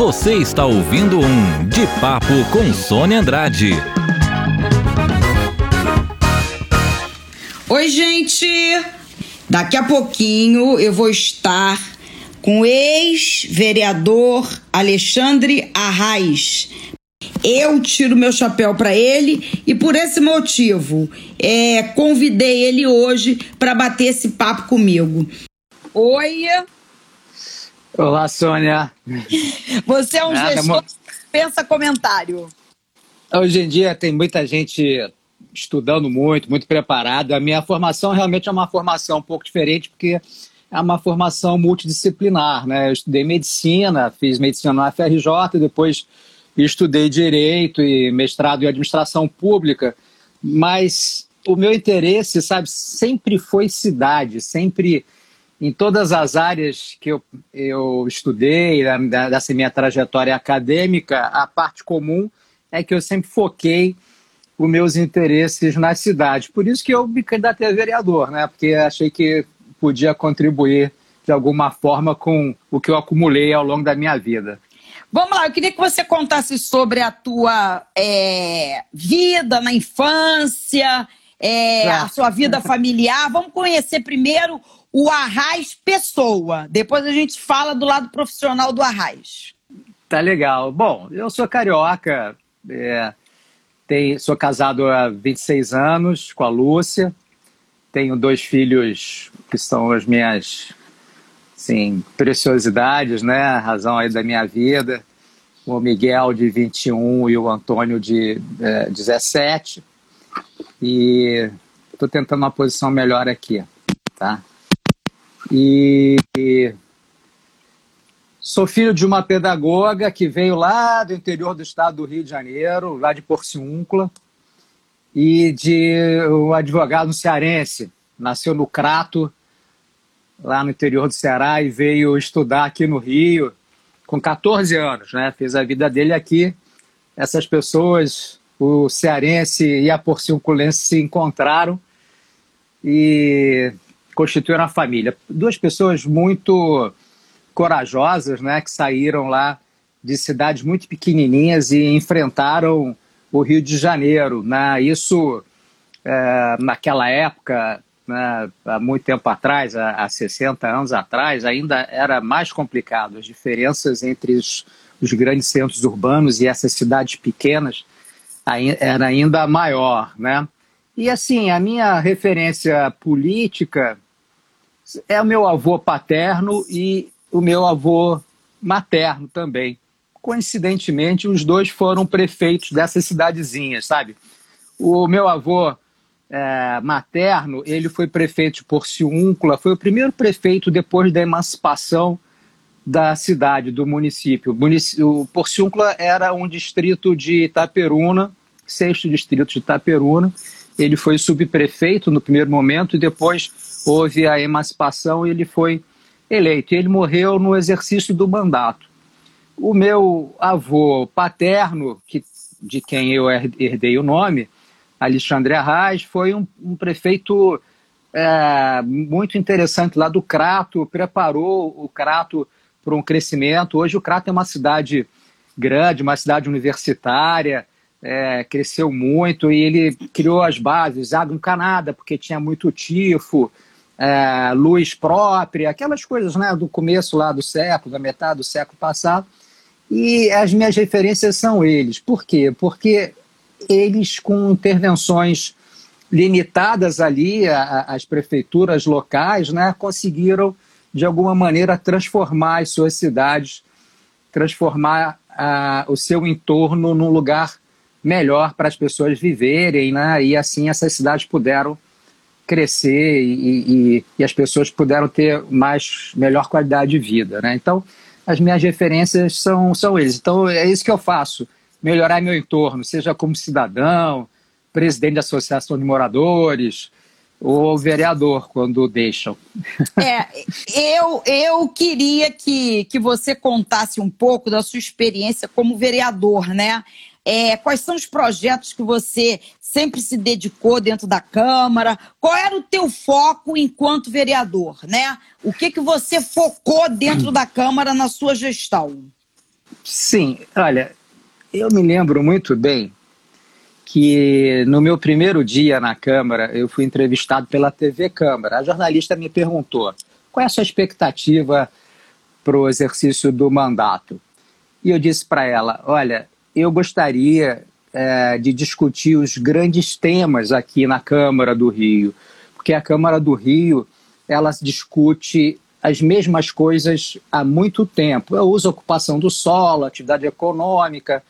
Você está ouvindo um De Papo com Sônia Andrade. Oi, gente! Daqui a pouquinho eu vou estar com o ex-vereador Alexandre Arraes. Eu tiro meu chapéu para ele e por esse motivo é, convidei ele hoje para bater esse papo comigo. Oi! Olá, Sônia. Você é um Nada, gestor que pensa comentário. Hoje em dia tem muita gente estudando muito, muito preparado. A minha formação realmente é uma formação um pouco diferente, porque é uma formação multidisciplinar. Né? Eu estudei medicina, fiz medicina na FRJ, depois estudei direito e mestrado em administração pública, mas o meu interesse, sabe, sempre foi cidade, sempre em todas as áreas que eu, eu estudei, dessa minha trajetória acadêmica, a parte comum é que eu sempre foquei os meus interesses na cidade. Por isso que eu me candidatei a vereador, né? Porque achei que podia contribuir de alguma forma com o que eu acumulei ao longo da minha vida. Vamos lá, eu queria que você contasse sobre a tua é, vida na infância, é, a sua vida familiar. Vamos conhecer primeiro o Arraiz Pessoa. Depois a gente fala do lado profissional do Arraiz. Tá legal. Bom, eu sou carioca, é, tem, sou casado há 26 anos com a Lúcia, tenho dois filhos que são as minhas assim, preciosidades, né? A razão aí da minha vida. O Miguel de 21 e o Antônio de é, 17. E estou tentando uma posição melhor aqui, tá? E sou filho de uma pedagoga que veio lá do interior do estado do Rio de Janeiro, lá de Porciúncula, e de um advogado cearense. Nasceu no Crato, lá no interior do Ceará, e veio estudar aqui no Rio com 14 anos, né? Fez a vida dele aqui. Essas pessoas, o cearense e a porciunculense se encontraram e constituíram a família. Duas pessoas muito corajosas, né, que saíram lá de cidades muito pequenininhas e enfrentaram o Rio de Janeiro. Né? Isso, é, naquela época, né, há muito tempo atrás, há, há 60 anos atrás, ainda era mais complicado. As diferenças entre os, os grandes centros urbanos e essas cidades pequenas era ainda maior, né? E assim, a minha referência política é o meu avô paterno e o meu avô materno também. Coincidentemente, os dois foram prefeitos dessas cidadezinhas, sabe? O meu avô é, materno, ele foi prefeito de Porciúncula, foi o primeiro prefeito depois da emancipação da cidade, do município. O Porciúncula era um distrito de Itaperuna, sexto distrito de Itaperuna. Ele foi subprefeito no primeiro momento e depois houve a emancipação e ele foi eleito. Ele morreu no exercício do mandato. O meu avô paterno, que, de quem eu herdei o nome, Alexandre Arraes, foi um, um prefeito é, muito interessante lá do Crato, preparou o Crato para um crescimento. Hoje o Crato é uma cidade grande, uma cidade universitária, é, cresceu muito e ele criou as bases, água encanada, porque tinha muito tifo, é, luz própria, aquelas coisas né, do começo lá do século, da metade do século passado. E as minhas referências são eles. Por quê? Porque eles, com intervenções limitadas ali, as prefeituras locais, né, conseguiram, de alguma maneira, transformar as suas cidades, transformar a, o seu entorno num lugar melhor para as pessoas viverem, né, e assim essas cidades puderam crescer e, e, e, as pessoas puderam ter mais melhor qualidade de vida, né? Então, as minhas referências são, são eles. Então, é isso que eu faço, melhorar meu entorno, seja como cidadão, presidente da associação de moradores ou vereador, quando deixam. É, eu, eu queria que, que você contasse um pouco da sua experiência como vereador, né? É, quais são os projetos que você sempre se dedicou dentro da Câmara? Qual era o teu foco enquanto vereador, né? O que, que você focou dentro da Câmara na sua gestão? Sim, olha, eu me lembro muito bem que no meu primeiro dia na Câmara, eu fui entrevistado pela TV Câmara. A jornalista me perguntou qual é a sua expectativa para o exercício do mandato. E eu disse para ela: olha, eu gostaria é, de discutir os grandes temas aqui na Câmara do Rio, porque a Câmara do Rio ela discute as mesmas coisas há muito tempo. Eu uso a ocupação do solo, atividade econômica,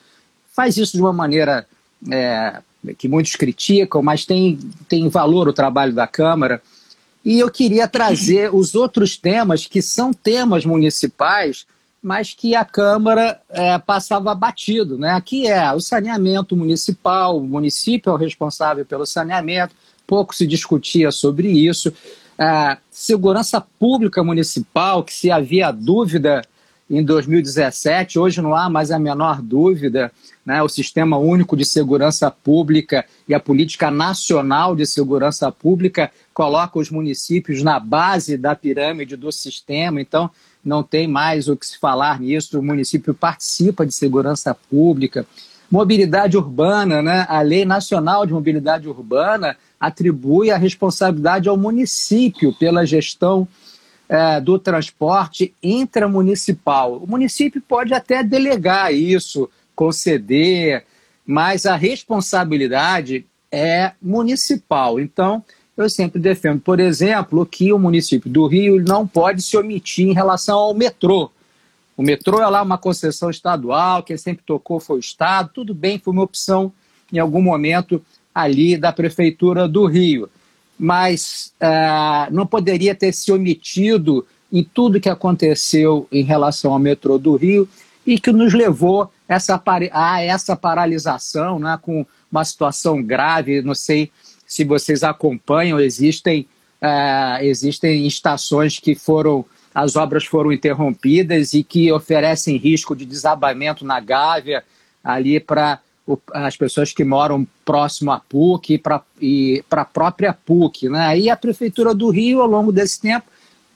faz isso de uma maneira é, que muitos criticam, mas tem, tem valor o trabalho da Câmara. E eu queria trazer os outros temas que são temas municipais, mas que a Câmara é, passava batido. Né? Aqui é o saneamento municipal, o município é o responsável pelo saneamento, pouco se discutia sobre isso. A segurança pública municipal, que se havia dúvida em 2017, hoje não há mais a menor dúvida, né? o Sistema Único de Segurança Pública e a Política Nacional de Segurança Pública coloca os municípios na base da pirâmide do sistema, então não tem mais o que se falar nisso, o município participa de segurança pública. Mobilidade urbana, né? a Lei Nacional de Mobilidade Urbana atribui a responsabilidade ao município pela gestão é, do transporte intramunicipal. O município pode até delegar isso, conceder, mas a responsabilidade é municipal. Então, eu sempre defendo, por exemplo, que o município do Rio não pode se omitir em relação ao metrô. O metrô é lá uma concessão estadual, quem sempre tocou foi o Estado, tudo bem, foi uma opção em algum momento ali da Prefeitura do Rio mas uh, não poderia ter se omitido em tudo que aconteceu em relação ao metrô do Rio e que nos levou essa, a essa paralisação, né, com uma situação grave. Não sei se vocês acompanham, existem, uh, existem estações que foram, as obras foram interrompidas e que oferecem risco de desabamento na Gávea, ali para as pessoas que moram próximo à PUC e para a própria PUC. Né? E a Prefeitura do Rio, ao longo desse tempo,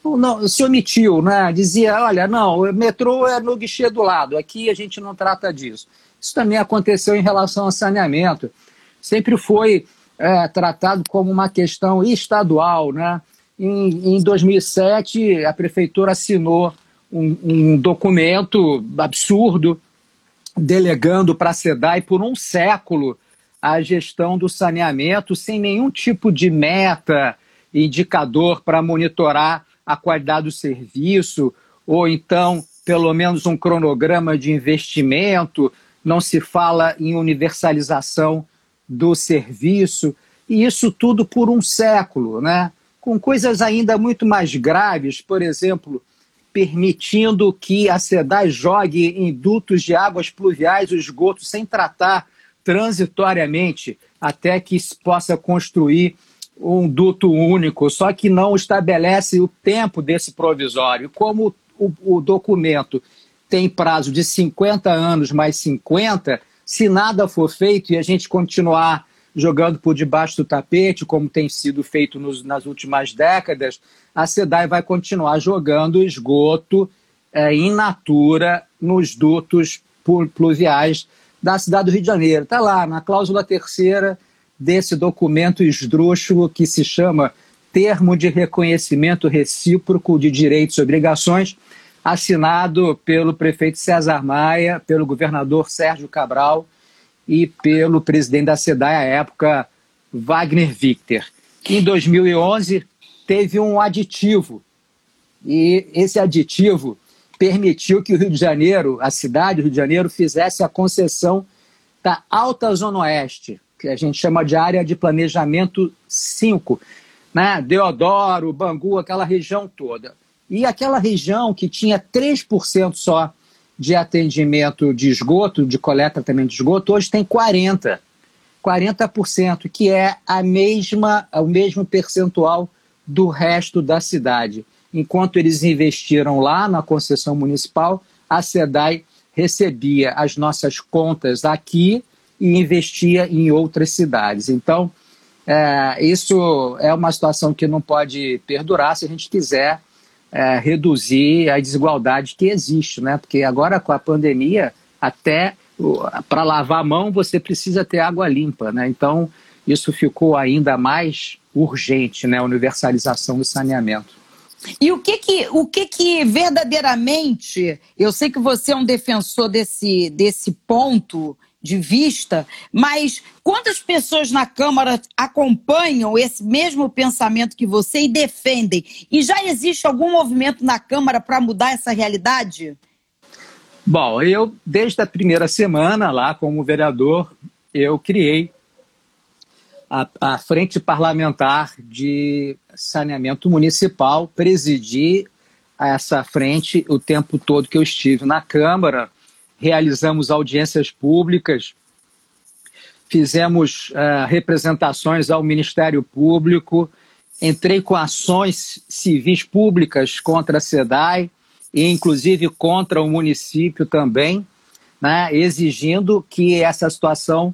não, se omitiu, né? dizia, olha, não, o metrô é no guichê do lado, aqui a gente não trata disso. Isso também aconteceu em relação ao saneamento. Sempre foi é, tratado como uma questão estadual. Né? Em, em 2007, a Prefeitura assinou um, um documento absurdo delegando para a SEDAI por um século a gestão do saneamento sem nenhum tipo de meta, indicador para monitorar a qualidade do serviço, ou então pelo menos um cronograma de investimento, não se fala em universalização do serviço, e isso tudo por um século, né? com coisas ainda muito mais graves, por exemplo, permitindo que a SEDAI jogue em dutos de águas pluviais o esgoto sem tratar transitoriamente até que se possa construir um duto único, só que não estabelece o tempo desse provisório. Como o, o documento tem prazo de 50 anos mais 50, se nada for feito e a gente continuar jogando por debaixo do tapete, como tem sido feito nos, nas últimas décadas, a SEDAI vai continuar jogando esgoto é, in natura nos dutos pluviais da cidade do Rio de Janeiro. Está lá, na cláusula terceira desse documento esdrúxulo que se chama Termo de Reconhecimento Recíproco de Direitos e Obrigações, assinado pelo prefeito César Maia, pelo governador Sérgio Cabral e pelo presidente da SEDAI à época, Wagner Victor. Em 2011, teve um aditivo, e esse aditivo permitiu que o Rio de Janeiro, a cidade do Rio de Janeiro, fizesse a concessão da Alta Zona Oeste, que a gente chama de área de planejamento 5, né? Deodoro, Bangu, aquela região toda. E aquela região que tinha 3% só de atendimento de esgoto, de coleta também de esgoto, hoje tem 40%. 40%, que é a mesma, o mesmo percentual do resto da cidade. Enquanto eles investiram lá na concessão municipal, a SEDAI recebia as nossas contas aqui e investia em outras cidades. Então, é, isso é uma situação que não pode perdurar se a gente quiser é, reduzir a desigualdade que existe, né? Porque agora com a pandemia, até para lavar a mão você precisa ter água limpa, né? Então isso ficou ainda mais urgente, né? A universalização do saneamento. E o que que, o que que verdadeiramente, eu sei que você é um defensor desse, desse ponto de vista, mas quantas pessoas na Câmara acompanham esse mesmo pensamento que você e defendem? E já existe algum movimento na Câmara para mudar essa realidade? Bom, eu, desde a primeira semana lá como vereador, eu criei a, a Frente Parlamentar de Saneamento Municipal, presidi essa frente o tempo todo que eu estive na Câmara, realizamos audiências públicas, fizemos uh, representações ao Ministério Público, entrei com ações civis públicas contra a SEDAI, e inclusive contra o município também, né, exigindo que essa situação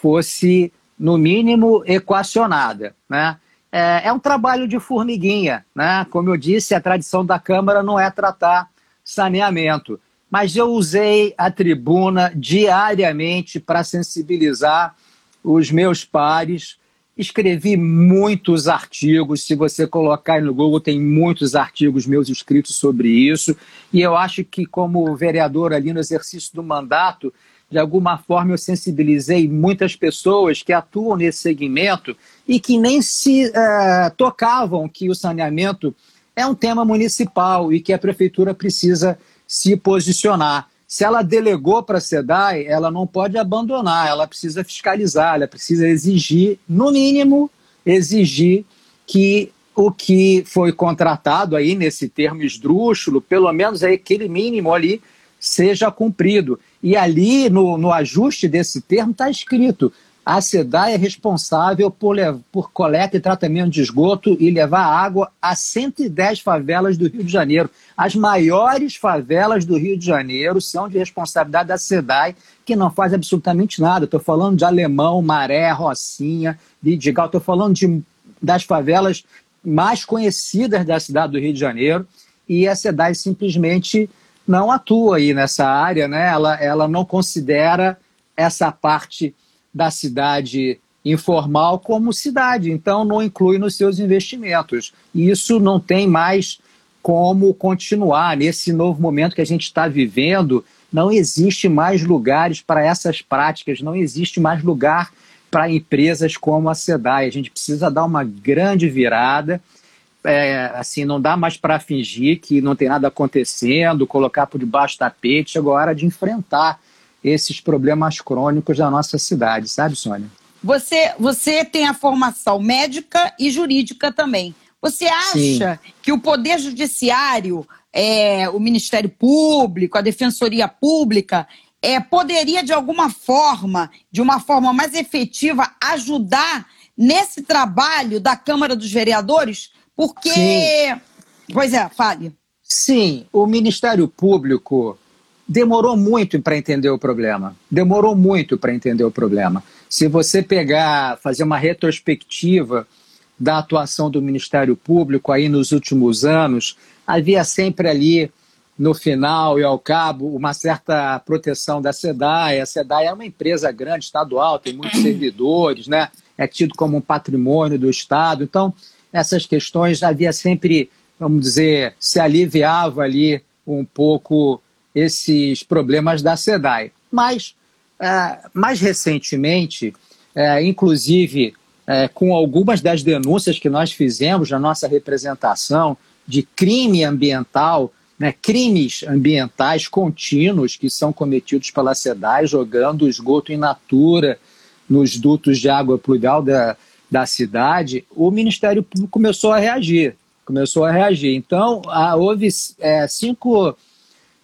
fosse, no mínimo, equacionada. Né? É, é um trabalho de formiguinha. Né? Como eu disse, a tradição da Câmara não é tratar saneamento. Mas eu usei a tribuna diariamente para sensibilizar os meus pares Escrevi muitos artigos, se você colocar no Google, tem muitos artigos meus escritos sobre isso. E eu acho que, como vereador ali no exercício do mandato, de alguma forma eu sensibilizei muitas pessoas que atuam nesse segmento e que nem se uh, tocavam que o saneamento é um tema municipal e que a prefeitura precisa se posicionar. Se ela delegou para a SEDAI, ela não pode abandonar, ela precisa fiscalizar, ela precisa exigir, no mínimo, exigir que o que foi contratado aí nesse termo esdrúxulo, pelo menos é aquele mínimo ali, seja cumprido. E ali, no, no ajuste desse termo, está escrito: a SEDAI é responsável por, por coleta e tratamento de esgoto e levar água a 110 favelas do Rio de Janeiro. As maiores favelas do Rio de Janeiro são de responsabilidade da SEDAI, que não faz absolutamente nada. Estou falando de Alemão, Maré, Rocinha, Vidigal, estou falando de, das favelas mais conhecidas da cidade do Rio de Janeiro, e a SEDAI simplesmente não atua aí nessa área, né? ela, ela não considera essa parte da cidade informal como cidade, então não inclui nos seus investimentos. E isso não tem mais como continuar nesse novo momento que a gente está vivendo. Não existe mais lugares para essas práticas, não existe mais lugar para empresas como a SEDAI. A gente precisa dar uma grande virada. É, assim, não dá mais para fingir que não tem nada acontecendo, colocar por debaixo do tapete. Chegou a hora de enfrentar esses problemas crônicos da nossa cidade, sabe, Sônia? Você, você tem a formação médica e jurídica também. Você acha Sim. que o Poder Judiciário, é, o Ministério Público, a Defensoria Pública, é, poderia, de alguma forma, de uma forma mais efetiva, ajudar nesse trabalho da Câmara dos Vereadores? Porque. Sim. Pois é, fale. Sim, o Ministério Público demorou muito para entender o problema. Demorou muito para entender o problema. Se você pegar, fazer uma retrospectiva da atuação do Ministério Público aí nos últimos anos, havia sempre ali no final e ao cabo uma certa proteção da SEDAI. A SEDAI é uma empresa grande, estadual, tem muitos servidores, né? é tido como um patrimônio do Estado. Então, essas questões havia sempre, vamos dizer, se aliviava ali um pouco esses problemas da SEDAI. Mas, é, mais recentemente, é, inclusive é, com algumas das denúncias que nós fizemos na nossa representação de crime ambiental, né, crimes ambientais contínuos que são cometidos pela SEDAI, jogando esgoto in natura nos dutos de água pluvial da, da cidade, o Ministério Público começou a reagir. Começou a reagir. Então, houve é, cinco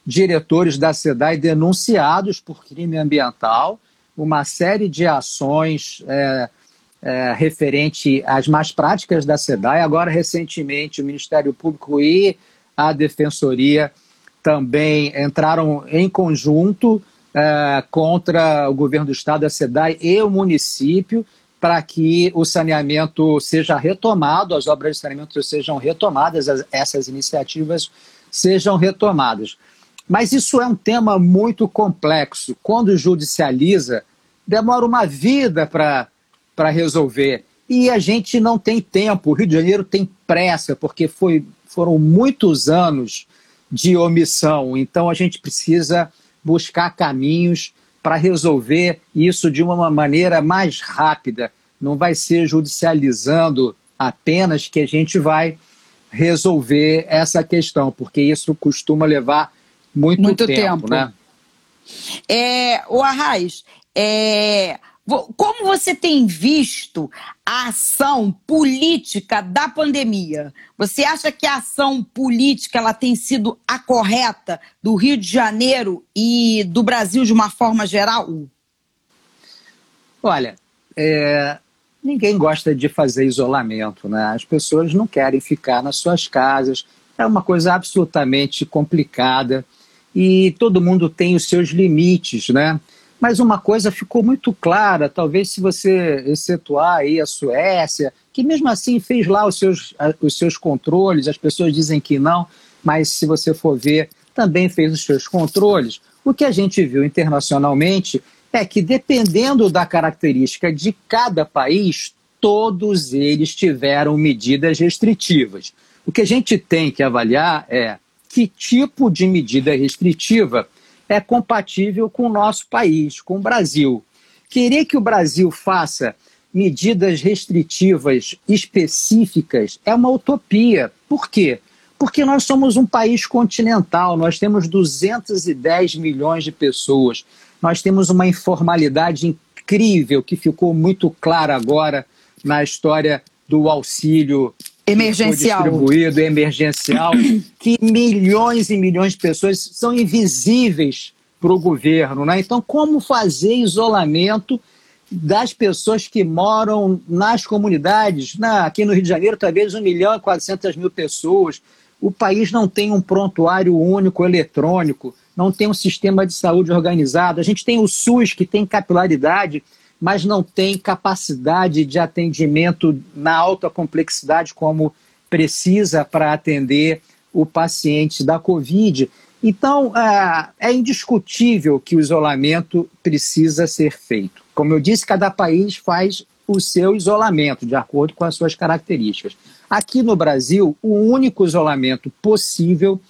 diretores da SEDAI denunciados por crime ambiental, uma série de ações é, é, referente às más práticas da SEDAI. Agora, recentemente, o Ministério Público e a Defensoria também entraram em conjunto é, contra o governo do estado, a SEDAI e o município, para que o saneamento seja retomado, as obras de saneamento sejam retomadas, essas iniciativas sejam retomadas. Mas isso é um tema muito complexo. Quando judicializa, demora uma vida para resolver. E a gente não tem tempo. O Rio de Janeiro tem pressa, porque foi, foram muitos anos de omissão. Então a gente precisa buscar caminhos para resolver isso de uma maneira mais rápida. Não vai ser judicializando apenas que a gente vai resolver essa questão, porque isso costuma levar muito, muito tempo, tempo, né? É, o Arraes, é, como você tem visto a ação política da pandemia? Você acha que a ação política ela tem sido a correta do Rio de Janeiro e do Brasil de uma forma geral? Olha, é, ninguém gosta de fazer isolamento, né? As pessoas não querem ficar nas suas casas. É uma coisa absolutamente complicada e todo mundo tem os seus limites, né? Mas uma coisa ficou muito clara, talvez se você excetuar aí a Suécia, que mesmo assim fez lá os seus, os seus controles, as pessoas dizem que não, mas se você for ver, também fez os seus controles. O que a gente viu internacionalmente é que, dependendo da característica de cada país, todos eles tiveram medidas restritivas. O que a gente tem que avaliar é que tipo de medida restritiva é compatível com o nosso país, com o Brasil. Querer que o Brasil faça medidas restritivas específicas é uma utopia. Por quê? Porque nós somos um país continental, nós temos 210 milhões de pessoas, nós temos uma informalidade incrível que ficou muito clara agora na história do auxílio emergencial. distribuído, emergencial, que milhões e milhões de pessoas são invisíveis para o governo. Né? Então, como fazer isolamento das pessoas que moram nas comunidades? Na, aqui no Rio de Janeiro, talvez 1 milhão e 400 mil pessoas. O país não tem um prontuário único eletrônico, não tem um sistema de saúde organizado. A gente tem o SUS, que tem capilaridade, mas não tem capacidade de atendimento na alta complexidade como precisa para atender o paciente da Covid. Então, é indiscutível que o isolamento precisa ser feito. Como eu disse, cada país faz o seu isolamento, de acordo com as suas características. Aqui no Brasil, o único isolamento possível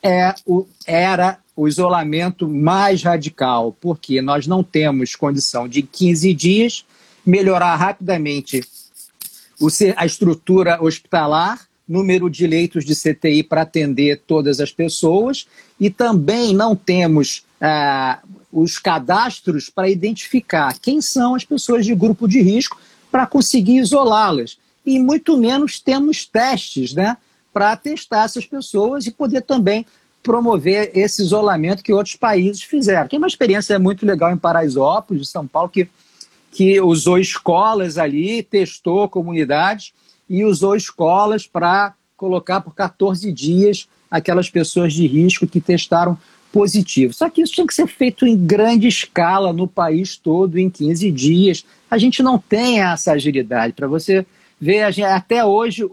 é o, era o isolamento mais radical, porque nós não temos condição de 15 dias melhorar rapidamente a estrutura hospitalar, número de leitos de CTI para atender todas as pessoas, e também não temos ah, os cadastros para identificar quem são as pessoas de grupo de risco para conseguir isolá-las. E muito menos temos testes né, para testar essas pessoas e poder também promover esse isolamento que outros países fizeram. Tem uma experiência muito legal em Paraisópolis, de São Paulo, que, que usou escolas ali, testou comunidades e usou escolas para colocar por 14 dias aquelas pessoas de risco que testaram positivo. Só que isso tinha que ser feito em grande escala no país todo, em 15 dias. A gente não tem essa agilidade. Para você ver, até hoje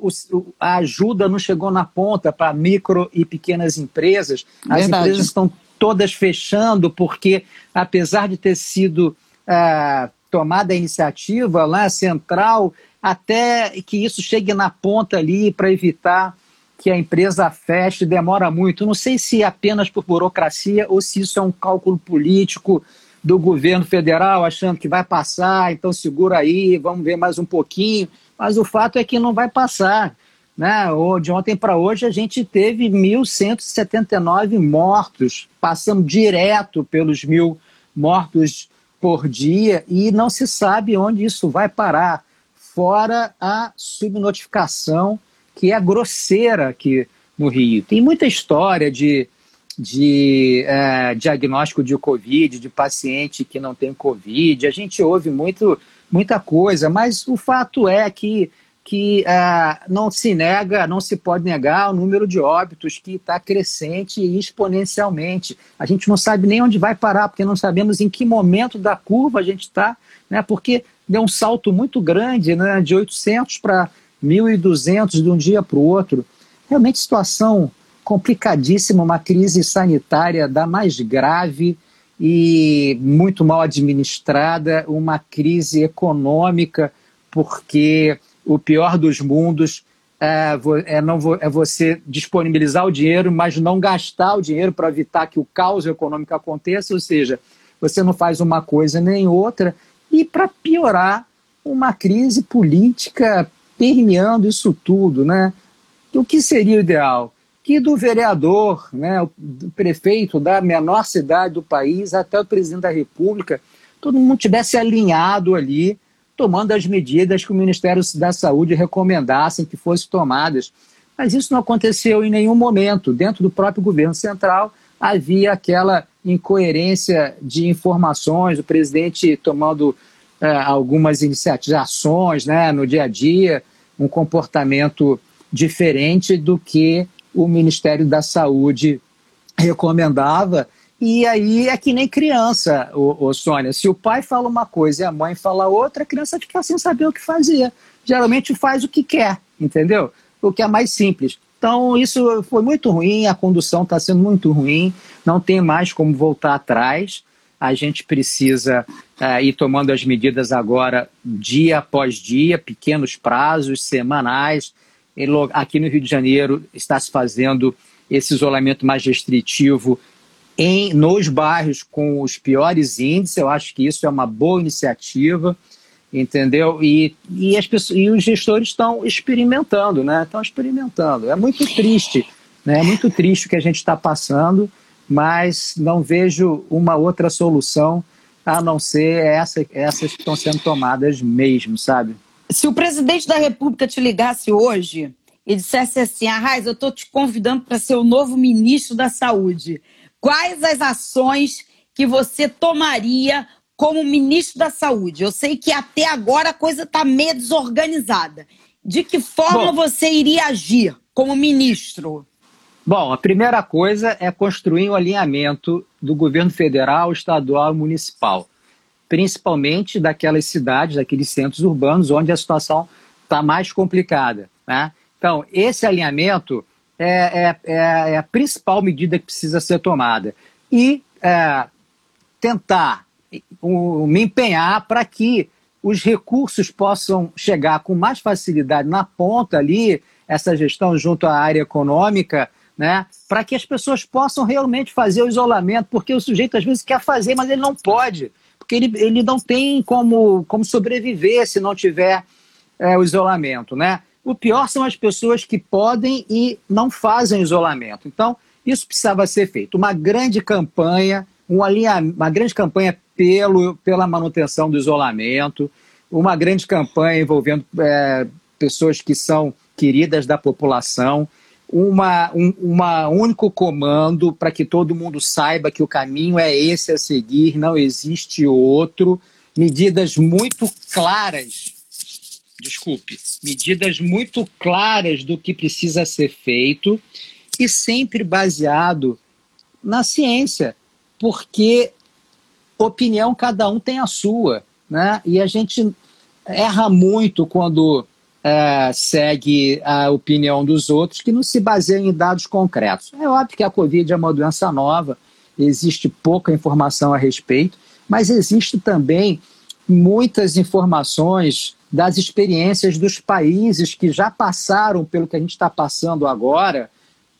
a ajuda não chegou na ponta para micro e pequenas empresas. As Verdade. empresas estão todas fechando porque, apesar de ter sido ah, tomada a iniciativa lá central, até que isso chegue na ponta ali para evitar que a empresa feche, demora muito. Não sei se é apenas por burocracia ou se isso é um cálculo político do governo federal, achando que vai passar, então segura aí, vamos ver mais um pouquinho mas o fato é que não vai passar. Né? De ontem para hoje a gente teve 1.179 mortos, passando direto pelos mil mortos por dia e não se sabe onde isso vai parar, fora a subnotificação que é grosseira aqui no Rio. Tem muita história de, de é, diagnóstico de Covid, de paciente que não tem Covid, a gente ouve muito muita coisa, mas o fato é que, que uh, não se nega, não se pode negar o número de óbitos que está crescente exponencialmente. A gente não sabe nem onde vai parar, porque não sabemos em que momento da curva a gente está, né? porque deu um salto muito grande, né, de 800 para 1.200 de um dia para o outro. Realmente situação complicadíssima, uma crise sanitária da mais grave e muito mal administrada, uma crise econômica, porque o pior dos mundos é, é, não, é você disponibilizar o dinheiro, mas não gastar o dinheiro para evitar que o caos econômico aconteça, ou seja, você não faz uma coisa nem outra, e para piorar, uma crise política permeando isso tudo, né? O que seria o ideal? Que do vereador, né, do prefeito da menor cidade do país até o presidente da República, todo mundo tivesse alinhado ali tomando as medidas que o Ministério da Saúde recomendassem que fossem tomadas. Mas isso não aconteceu em nenhum momento. Dentro do próprio governo central havia aquela incoerência de informações, o presidente tomando é, algumas iniciativas, ações né, no dia a dia, um comportamento diferente do que o Ministério da Saúde recomendava e aí é que nem criança, o, o Sônia. Se o pai fala uma coisa e a mãe fala outra, a criança fica sem saber o que fazer. Geralmente faz o que quer, entendeu? O que é mais simples. Então, isso foi muito ruim, a condução está sendo muito ruim, não tem mais como voltar atrás. A gente precisa uh, ir tomando as medidas agora, dia após dia, pequenos prazos, semanais. Aqui no Rio de Janeiro está se fazendo esse isolamento mais restritivo em, nos bairros com os piores índices. Eu acho que isso é uma boa iniciativa, entendeu? E, e, as pessoas, e os gestores estão experimentando, né? Estão experimentando. É muito triste, né? É muito triste o que a gente está passando, mas não vejo uma outra solução a não ser essa, essas que estão sendo tomadas mesmo, sabe? Se o presidente da República te ligasse hoje e dissesse assim, Arraiz, eu estou te convidando para ser o novo ministro da Saúde, quais as ações que você tomaria como ministro da Saúde? Eu sei que até agora a coisa está meio desorganizada. De que forma Bom, você iria agir como ministro? Bom, a primeira coisa é construir um alinhamento do governo federal, estadual e municipal, principalmente daquelas cidades, daqueles centros urbanos onde a situação está mais complicada. Né? Então, esse alinhamento é, é, é, é, a principal medida que precisa ser tomada. E é, tentar um, me empenhar para que os recursos possam chegar com mais facilidade na ponta ali, essa gestão junto à área econômica, né, para que as pessoas possam realmente fazer o isolamento, porque o sujeito às vezes quer fazer, mas ele não pode, porque ele, ele não tem como, como sobreviver se não tiver é, o isolamento, né? O pior são as pessoas que podem e não fazem isolamento. Então, isso precisava ser feito. Uma grande campanha, um uma grande campanha pelo, pela manutenção do isolamento, uma grande campanha envolvendo é, pessoas que são queridas da população, uma, um uma único comando para que todo mundo saiba que o caminho é esse a seguir, não existe outro, medidas muito claras desculpe, medidas muito claras do que precisa ser feito e sempre baseado na ciência, porque opinião cada um tem a sua, né? E a gente erra muito quando é, segue a opinião dos outros que não se baseia em dados concretos. É óbvio que a Covid é uma doença nova, existe pouca informação a respeito, mas existe também muitas informações das experiências dos países que já passaram pelo que a gente está passando agora.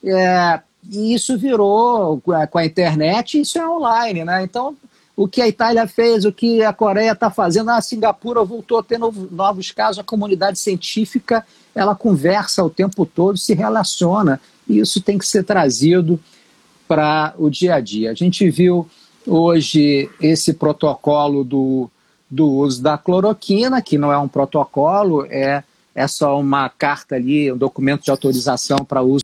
É, e isso virou, com a internet, isso é online, né? Então, o que a Itália fez, o que a Coreia está fazendo, a Singapura voltou a ter novos casos, a comunidade científica, ela conversa o tempo todo, se relaciona, e isso tem que ser trazido para o dia a dia. A gente viu hoje esse protocolo do do uso da cloroquina, que não é um protocolo, é, é só uma carta ali, um documento de autorização para uso.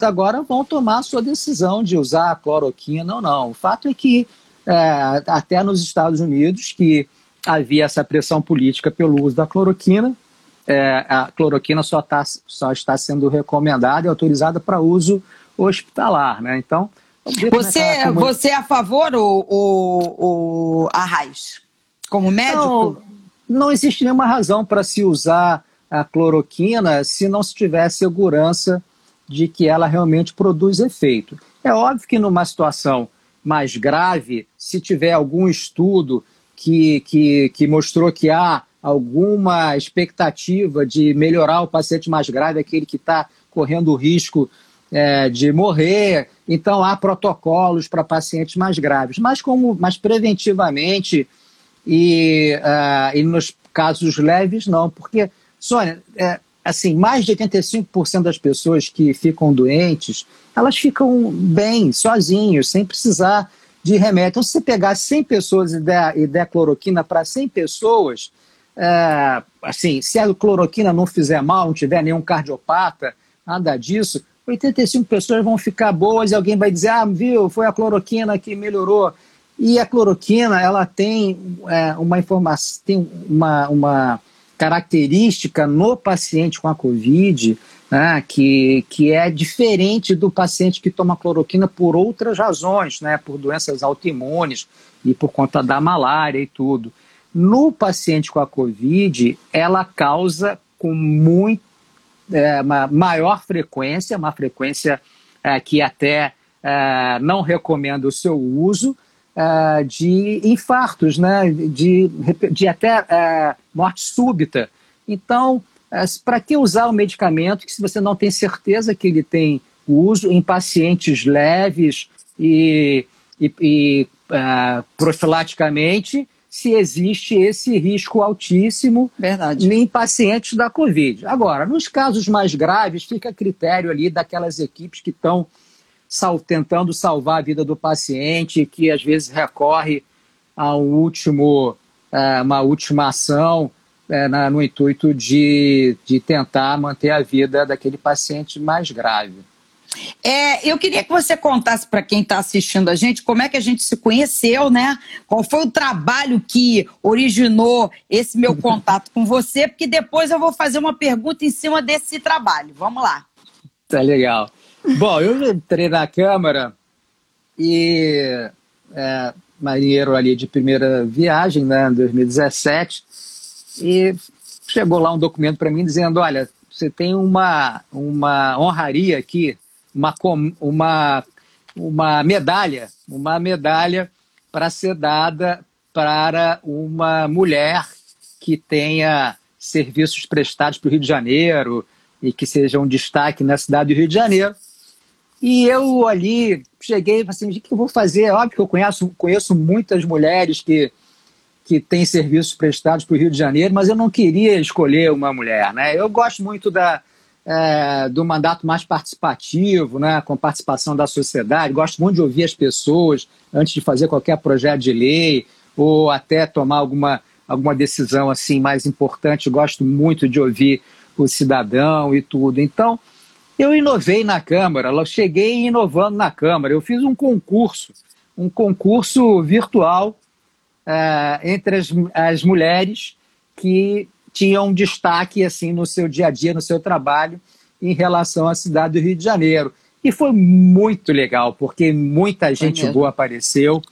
Agora vão tomar a sua decisão de usar a cloroquina ou não. O fato é que, é, até nos Estados Unidos, que havia essa pressão política pelo uso da cloroquina, é, a cloroquina só, tá, só está sendo recomendada e autorizada para uso hospitalar. Né? Então, Você, é você é a favor ou, ou, ou Arraes? Como médico? Não, não existe nenhuma razão para se usar a cloroquina se não se tiver segurança de que ela realmente produz efeito. É óbvio que numa situação mais grave, se tiver algum estudo que, que, que mostrou que há alguma expectativa de melhorar o paciente mais grave, aquele que está correndo o risco é, de morrer, então há protocolos para pacientes mais graves. Mas como mais preventivamente e, uh, e nos casos leves, não, porque, Sônia, é, assim, mais de 85% das pessoas que ficam doentes, elas ficam bem, sozinhos, sem precisar de remédio. Então, se você pegar 100 pessoas e der, e der cloroquina para 100 pessoas, é, assim, se a cloroquina não fizer mal, não tiver nenhum cardiopata, nada disso, 85 pessoas vão ficar boas e alguém vai dizer, ah, viu, foi a cloroquina que melhorou. E a cloroquina, ela tem é, uma informação, tem uma, uma característica no paciente com a Covid, né, que, que é diferente do paciente que toma cloroquina por outras razões, né, por doenças autoimunes e por conta da malária e tudo. No paciente com a Covid, ela causa com muito é, uma maior frequência, uma frequência é, que até é, não recomenda o seu uso, é, de infartos, né, de, de até é, morte súbita. Então, é, para que usar o medicamento que se você não tem certeza que ele tem uso em pacientes leves e, e, e profilaticamente se existe esse risco altíssimo Verdade. em pacientes da Covid. Agora, nos casos mais graves, fica a critério ali daquelas equipes que estão sal tentando salvar a vida do paciente, que às vezes recorre a um último, é, uma última ação é, na, no intuito de, de tentar manter a vida daquele paciente mais grave. É, eu queria que você contasse para quem está assistindo a gente como é que a gente se conheceu, né? Qual foi o trabalho que originou esse meu contato com você, porque depois eu vou fazer uma pergunta em cima desse trabalho. Vamos lá. Tá legal. Bom, eu entrei na Câmara e é, marinheiro ali de primeira viagem, né, em 2017, e chegou lá um documento para mim dizendo, olha, você tem uma, uma honraria aqui uma, uma, uma medalha, uma medalha para ser dada para uma mulher que tenha serviços prestados para o Rio de Janeiro e que seja um destaque na cidade do Rio de Janeiro. E eu ali cheguei e falei assim, o que eu vou fazer? Óbvio que eu conheço, conheço muitas mulheres que, que têm serviços prestados para o Rio de Janeiro, mas eu não queria escolher uma mulher. Né? Eu gosto muito da, é, do mandato mais participativo, né, com participação da sociedade. Gosto muito de ouvir as pessoas antes de fazer qualquer projeto de lei ou até tomar alguma, alguma decisão assim mais importante. Gosto muito de ouvir o cidadão e tudo. Então, eu inovei na Câmara, eu cheguei inovando na Câmara. Eu fiz um concurso, um concurso virtual é, entre as, as mulheres que tinham um destaque assim no seu dia a dia, no seu trabalho, em relação à cidade do Rio de Janeiro. E foi muito legal, porque muita gente boa apareceu.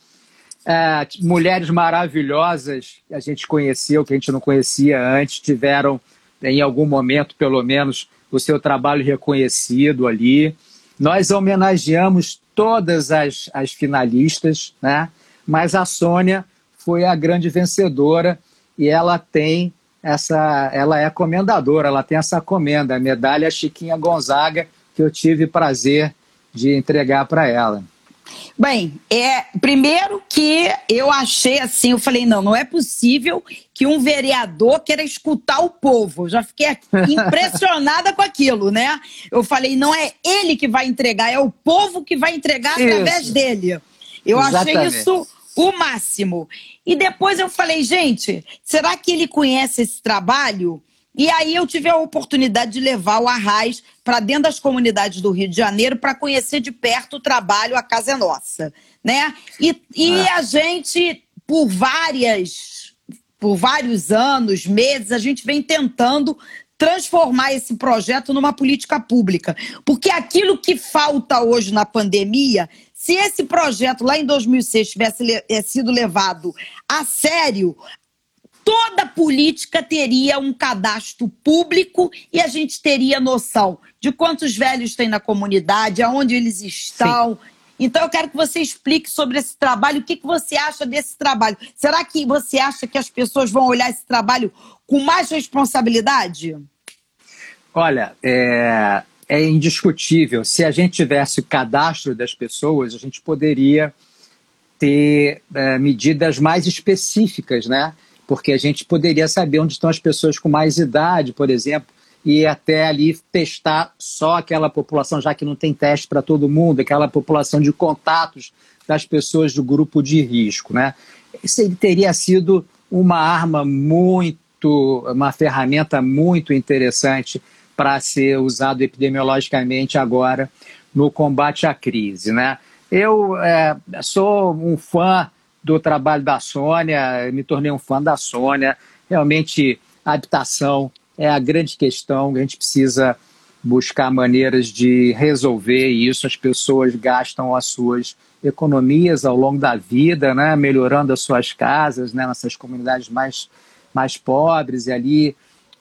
É, mulheres maravilhosas a gente conheceu, que a gente não conhecia antes, tiveram, em algum momento, pelo menos, o seu trabalho reconhecido ali. Nós homenageamos todas as, as finalistas, né? mas a Sônia foi a grande vencedora e ela tem essa, ela é comendadora, ela tem essa comenda, a medalha Chiquinha Gonzaga, que eu tive prazer de entregar para ela. Bem, é, primeiro que eu achei assim, eu falei, não, não é possível que um vereador queira escutar o povo. Eu já fiquei impressionada com aquilo, né? Eu falei, não é ele que vai entregar, é o povo que vai entregar isso. através dele. Eu Exatamente. achei isso o máximo. E depois eu falei, gente, será que ele conhece esse trabalho? E aí eu tive a oportunidade de levar o Arraiz para dentro das comunidades do Rio de Janeiro para conhecer de perto o trabalho A Casa é Nossa, né? E, e ah. a gente, por várias, por vários anos, meses, a gente vem tentando transformar esse projeto numa política pública. Porque aquilo que falta hoje na pandemia, se esse projeto lá em 2006 tivesse eh, sido levado a sério, toda política teria um cadastro público e a gente teria noção de quantos velhos tem na comunidade, aonde eles estão. Sim. Então eu quero que você explique sobre esse trabalho, o que, que você acha desse trabalho. Será que você acha que as pessoas vão olhar esse trabalho com mais responsabilidade? Olha, é, é indiscutível. Se a gente tivesse o cadastro das pessoas, a gente poderia ter é, medidas mais específicas, né? Porque a gente poderia saber onde estão as pessoas com mais idade, por exemplo, e até ali testar só aquela população, já que não tem teste para todo mundo, aquela população de contatos das pessoas do grupo de risco, né? Isso teria sido uma arma muito uma ferramenta muito interessante para ser usado epidemiologicamente agora no combate à crise. Né? Eu é, sou um fã do trabalho da Sônia, me tornei um fã da Sônia. Realmente, a habitação é a grande questão, a gente precisa buscar maneiras de resolver isso. As pessoas gastam as suas economias ao longo da vida, né? melhorando as suas casas né? nessas comunidades mais mais pobres e ali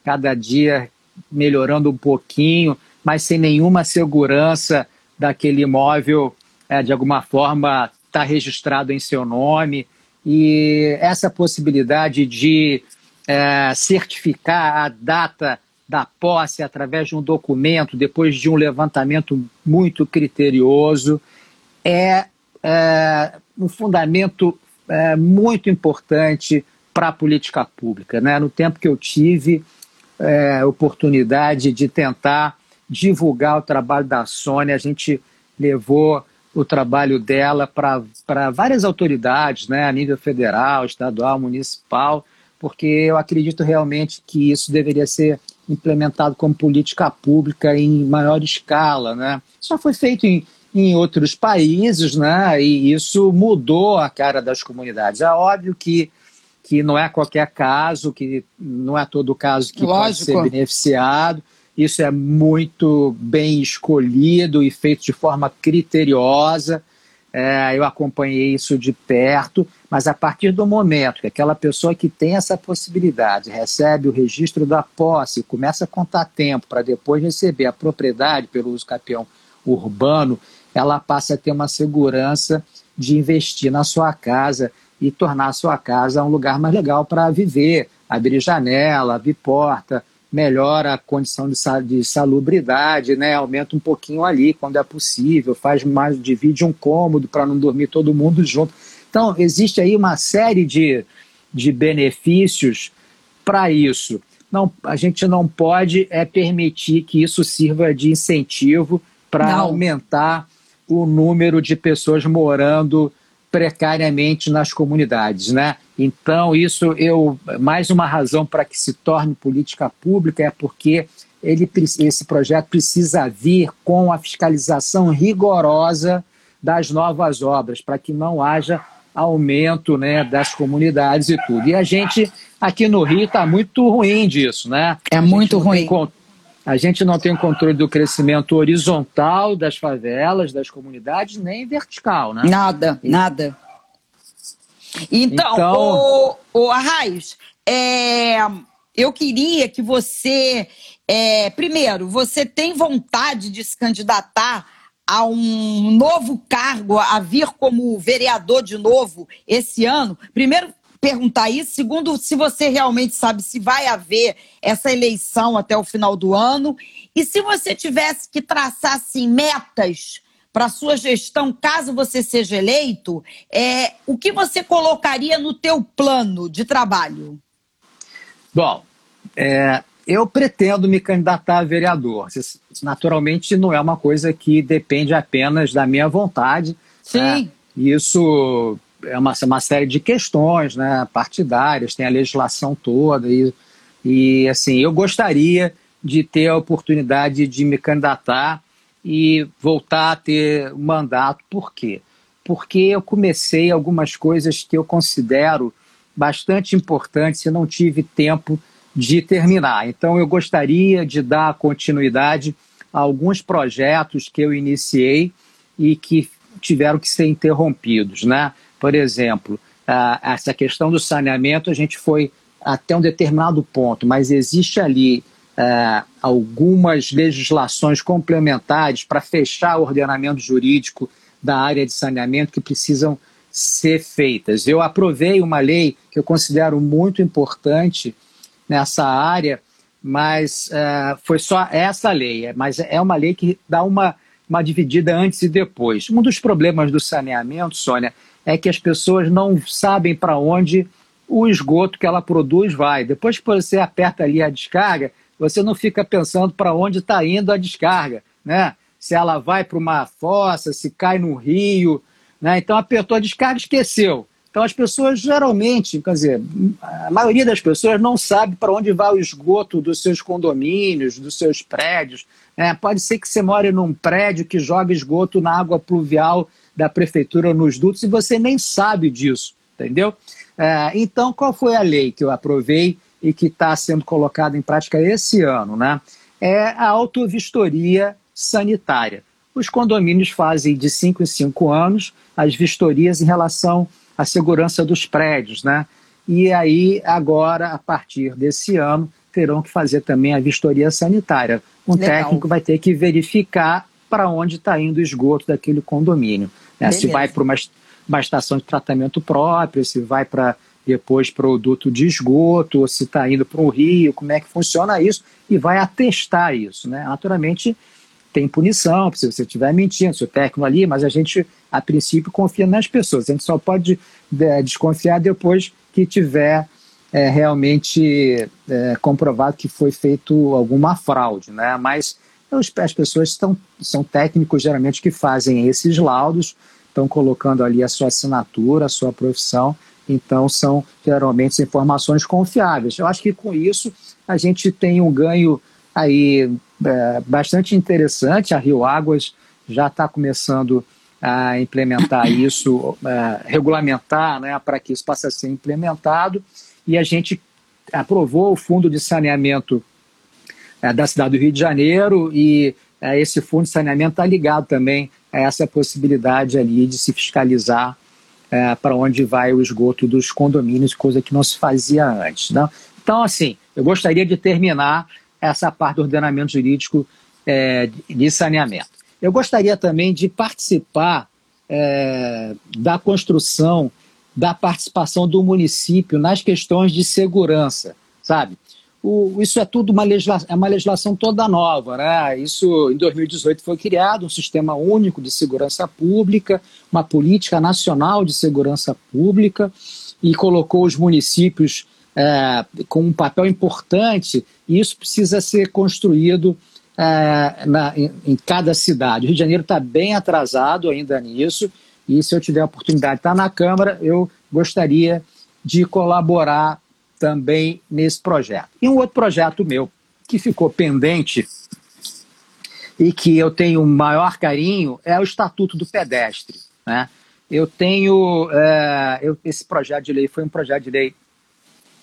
cada dia melhorando um pouquinho, mas sem nenhuma segurança daquele imóvel é, de alguma forma estar tá registrado em seu nome e essa possibilidade de é, certificar a data da posse através de um documento, depois de um levantamento muito criterioso, é, é um fundamento é, muito importante para a política pública. Né? No tempo que eu tive é, oportunidade de tentar divulgar o trabalho da Sônia, a gente levou o trabalho dela para várias autoridades, né, a nível federal, estadual, municipal, porque eu acredito realmente que isso deveria ser implementado como política pública em maior escala. Né? Isso já foi feito em, em outros países, né? e isso mudou a cara das comunidades. É óbvio que que não é qualquer caso, que não é todo caso que Lógico. pode ser beneficiado. Isso é muito bem escolhido e feito de forma criteriosa. É, eu acompanhei isso de perto, mas a partir do momento que aquela pessoa que tem essa possibilidade recebe o registro da posse, começa a contar tempo para depois receber a propriedade pelo uso capião urbano, ela passa a ter uma segurança de investir na sua casa e tornar a sua casa um lugar mais legal para viver, abrir janela, abrir porta, melhora a condição de, de salubridade, né? aumenta um pouquinho ali quando é possível, faz mais, divide um cômodo para não dormir todo mundo junto. Então, existe aí uma série de, de benefícios para isso. Não, a gente não pode é permitir que isso sirva de incentivo para aumentar o número de pessoas morando precariamente nas comunidades, né? Então isso eu mais uma razão para que se torne política pública é porque ele, esse projeto precisa vir com a fiscalização rigorosa das novas obras para que não haja aumento né, das comunidades e tudo. E a gente aqui no Rio está muito ruim disso, né? É muito ruim. Tem, a gente não tem controle do crescimento horizontal das favelas, das comunidades, nem vertical, né? Nada, nada. Então, então... O, o Arraios, é, eu queria que você, é, primeiro, você tem vontade de se candidatar a um novo cargo, a vir como vereador de novo esse ano? Primeiro, perguntar isso. Segundo, se você realmente sabe se vai haver essa eleição até o final do ano. E se você tivesse que traçar assim, metas para a sua gestão, caso você seja eleito, é, o que você colocaria no teu plano de trabalho? Bom, é, eu pretendo me candidatar a vereador. Naturalmente, não é uma coisa que depende apenas da minha vontade. Sim. Né? Isso é uma, uma série de questões né, partidárias, tem a legislação toda. E, e, assim, eu gostaria de ter a oportunidade de me candidatar e voltar a ter mandato. Por quê? Porque eu comecei algumas coisas que eu considero bastante importantes e não tive tempo de terminar. Então, eu gostaria de dar continuidade a alguns projetos que eu iniciei e que tiveram que ser interrompidos. Né? Por exemplo, essa questão do saneamento, a gente foi até um determinado ponto, mas existe ali algumas legislações complementares para fechar o ordenamento jurídico da área de saneamento que precisam ser feitas. Eu aprovei uma lei que eu considero muito importante nessa área, mas uh, foi só essa lei, mas é uma lei que dá uma, uma dividida antes e depois. Um dos problemas do saneamento, Sônia, é que as pessoas não sabem para onde o esgoto que ela produz vai. Depois que você aperta ali a descarga, você não fica pensando para onde está indo a descarga, né? Se ela vai para uma fossa, se cai no rio, né? Então apertou a descarga, esqueceu. Então as pessoas geralmente, quer dizer, a maioria das pessoas não sabe para onde vai o esgoto dos seus condomínios, dos seus prédios. É, pode ser que você more num prédio que joga esgoto na água pluvial da prefeitura nos dutos e você nem sabe disso, entendeu? É, então, qual foi a lei que eu aprovei e que está sendo colocada em prática esse ano? Né? É a autovistoria sanitária. Os condomínios fazem de 5 em 5 anos as vistorias em relação a segurança dos prédios, né? E aí, agora, a partir desse ano, terão que fazer também a vistoria sanitária. Um Legal. técnico vai ter que verificar para onde está indo o esgoto daquele condomínio. Né? Se vai para uma, uma estação de tratamento próprio, se vai para depois produto de esgoto, ou se está indo para um rio, como é que funciona isso, e vai atestar isso. Né? Naturalmente, tem punição se você estiver mentindo, se o técnico ali, mas a gente, a princípio, confia nas pessoas. A gente só pode é, desconfiar depois que tiver é, realmente é, comprovado que foi feito alguma fraude, né? Mas as pessoas estão, são técnicos geralmente que fazem esses laudos, estão colocando ali a sua assinatura, a sua profissão, então são geralmente informações confiáveis. Eu acho que com isso a gente tem um ganho aí é, bastante interessante. A Rio Águas já está começando a implementar isso, é, regulamentar né, para que isso possa ser implementado. E a gente aprovou o fundo de saneamento da cidade do Rio de Janeiro e é, esse fundo de saneamento está ligado também a essa possibilidade ali de se fiscalizar é, para onde vai o esgoto dos condomínios, coisa que não se fazia antes. Não? Né? Então, assim, eu gostaria de terminar essa parte do ordenamento jurídico é, de saneamento. Eu gostaria também de participar é, da construção da participação do município nas questões de segurança, sabe? O, isso é tudo uma legislação, é uma legislação toda nova, né? Isso em 2018 foi criado um sistema único de segurança pública, uma política nacional de segurança pública e colocou os municípios é, com um papel importante, e isso precisa ser construído é, na, em, em, cada cidade. O Rio de Janeiro está bem atrasado ainda nisso, e se eu tiver a oportunidade de estar na Câmara, eu gostaria de colaborar também nesse projeto. E um outro projeto meu, que ficou pendente e que eu tenho o maior carinho, é o Estatuto do Pedestre. Né? Eu tenho. É, eu, esse projeto de lei foi um projeto de lei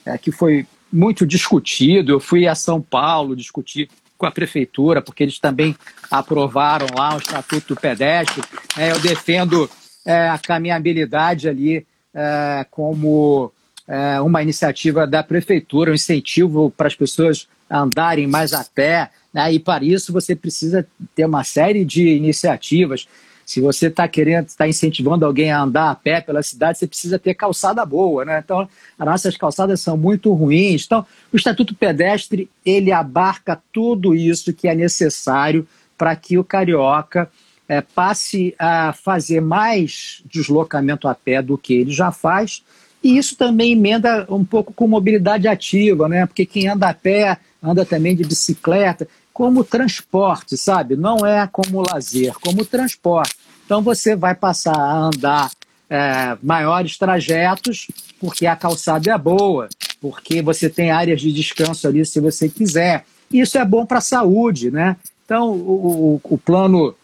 é, que foi muito discutido. Eu fui a São Paulo discutir com a prefeitura, porque eles também aprovaram lá o Estatuto do Pedestre. É, eu defendo é, a caminhabilidade ali é, como é, uma iniciativa da prefeitura, um incentivo para as pessoas andarem mais a pé. Né? E para isso você precisa ter uma série de iniciativas. Se você está querendo, está incentivando alguém a andar a pé pela cidade, você precisa ter calçada boa, né? Então, as nossas calçadas são muito ruins. Então, o Estatuto Pedestre, ele abarca tudo isso que é necessário para que o carioca é, passe a fazer mais deslocamento a pé do que ele já faz. E isso também emenda um pouco com mobilidade ativa, né? Porque quem anda a pé anda também de bicicleta como transporte, sabe? Não é como lazer, como transporte. Então você vai passar a andar é, maiores trajetos porque a calçada é boa, porque você tem áreas de descanso ali se você quiser. Isso é bom para a saúde, né? Então o, o, o plano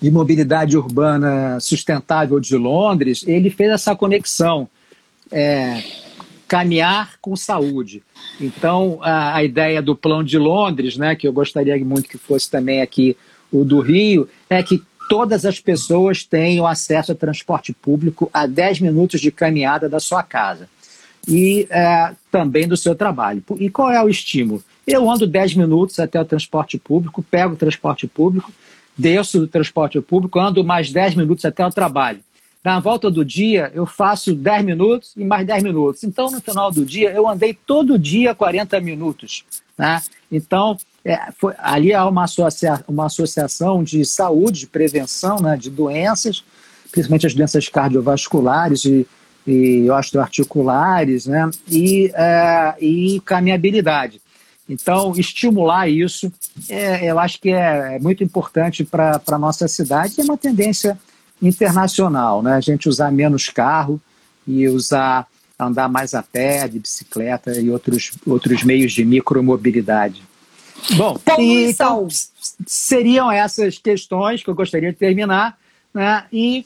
de mobilidade urbana sustentável de Londres, ele fez essa conexão. É, caminhar com saúde. Então, a, a, ideia do plano de Londres, né, que eu gostaria muito que fosse também aqui o do Rio, é que todas as pessoas tenham acesso a transporte público a 10 minutos de caminhada da sua casa e é, também do seu trabalho. E qual é o estímulo? Eu ando 10 minutos até o transporte público, pego o transporte público, desço do transporte público, ando mais 10 minutos até o trabalho. Na volta do dia, eu faço 10 minutos e mais 10 minutos. Então, no final do dia, eu andei todo dia 40 minutos. Né? Então, é, foi, ali há uma, associa, uma associação de saúde, de prevenção né, de doenças, principalmente as doenças cardiovasculares e, e osteoarticulares, né, e, é, e caminhabilidade. Então, estimular isso, é, eu acho que é, é muito importante para a nossa cidade é uma tendência internacional, né? A gente usar menos carro e usar andar mais a pé, de bicicleta e outros, outros meios de micromobilidade. Bom, e, então, seriam essas questões que eu gostaria de terminar, né? E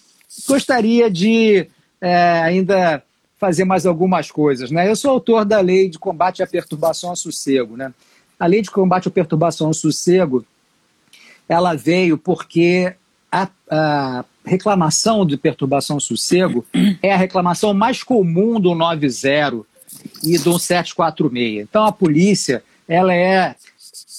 gostaria de é, ainda fazer mais algumas coisas, né? Eu sou autor da Lei de Combate à Perturbação ao Sossego, né? A Lei de Combate à Perturbação ao Sossego, ela veio porque a, a reclamação de perturbação sossego é a reclamação mais comum do 90 e do 746. Então a polícia, ela é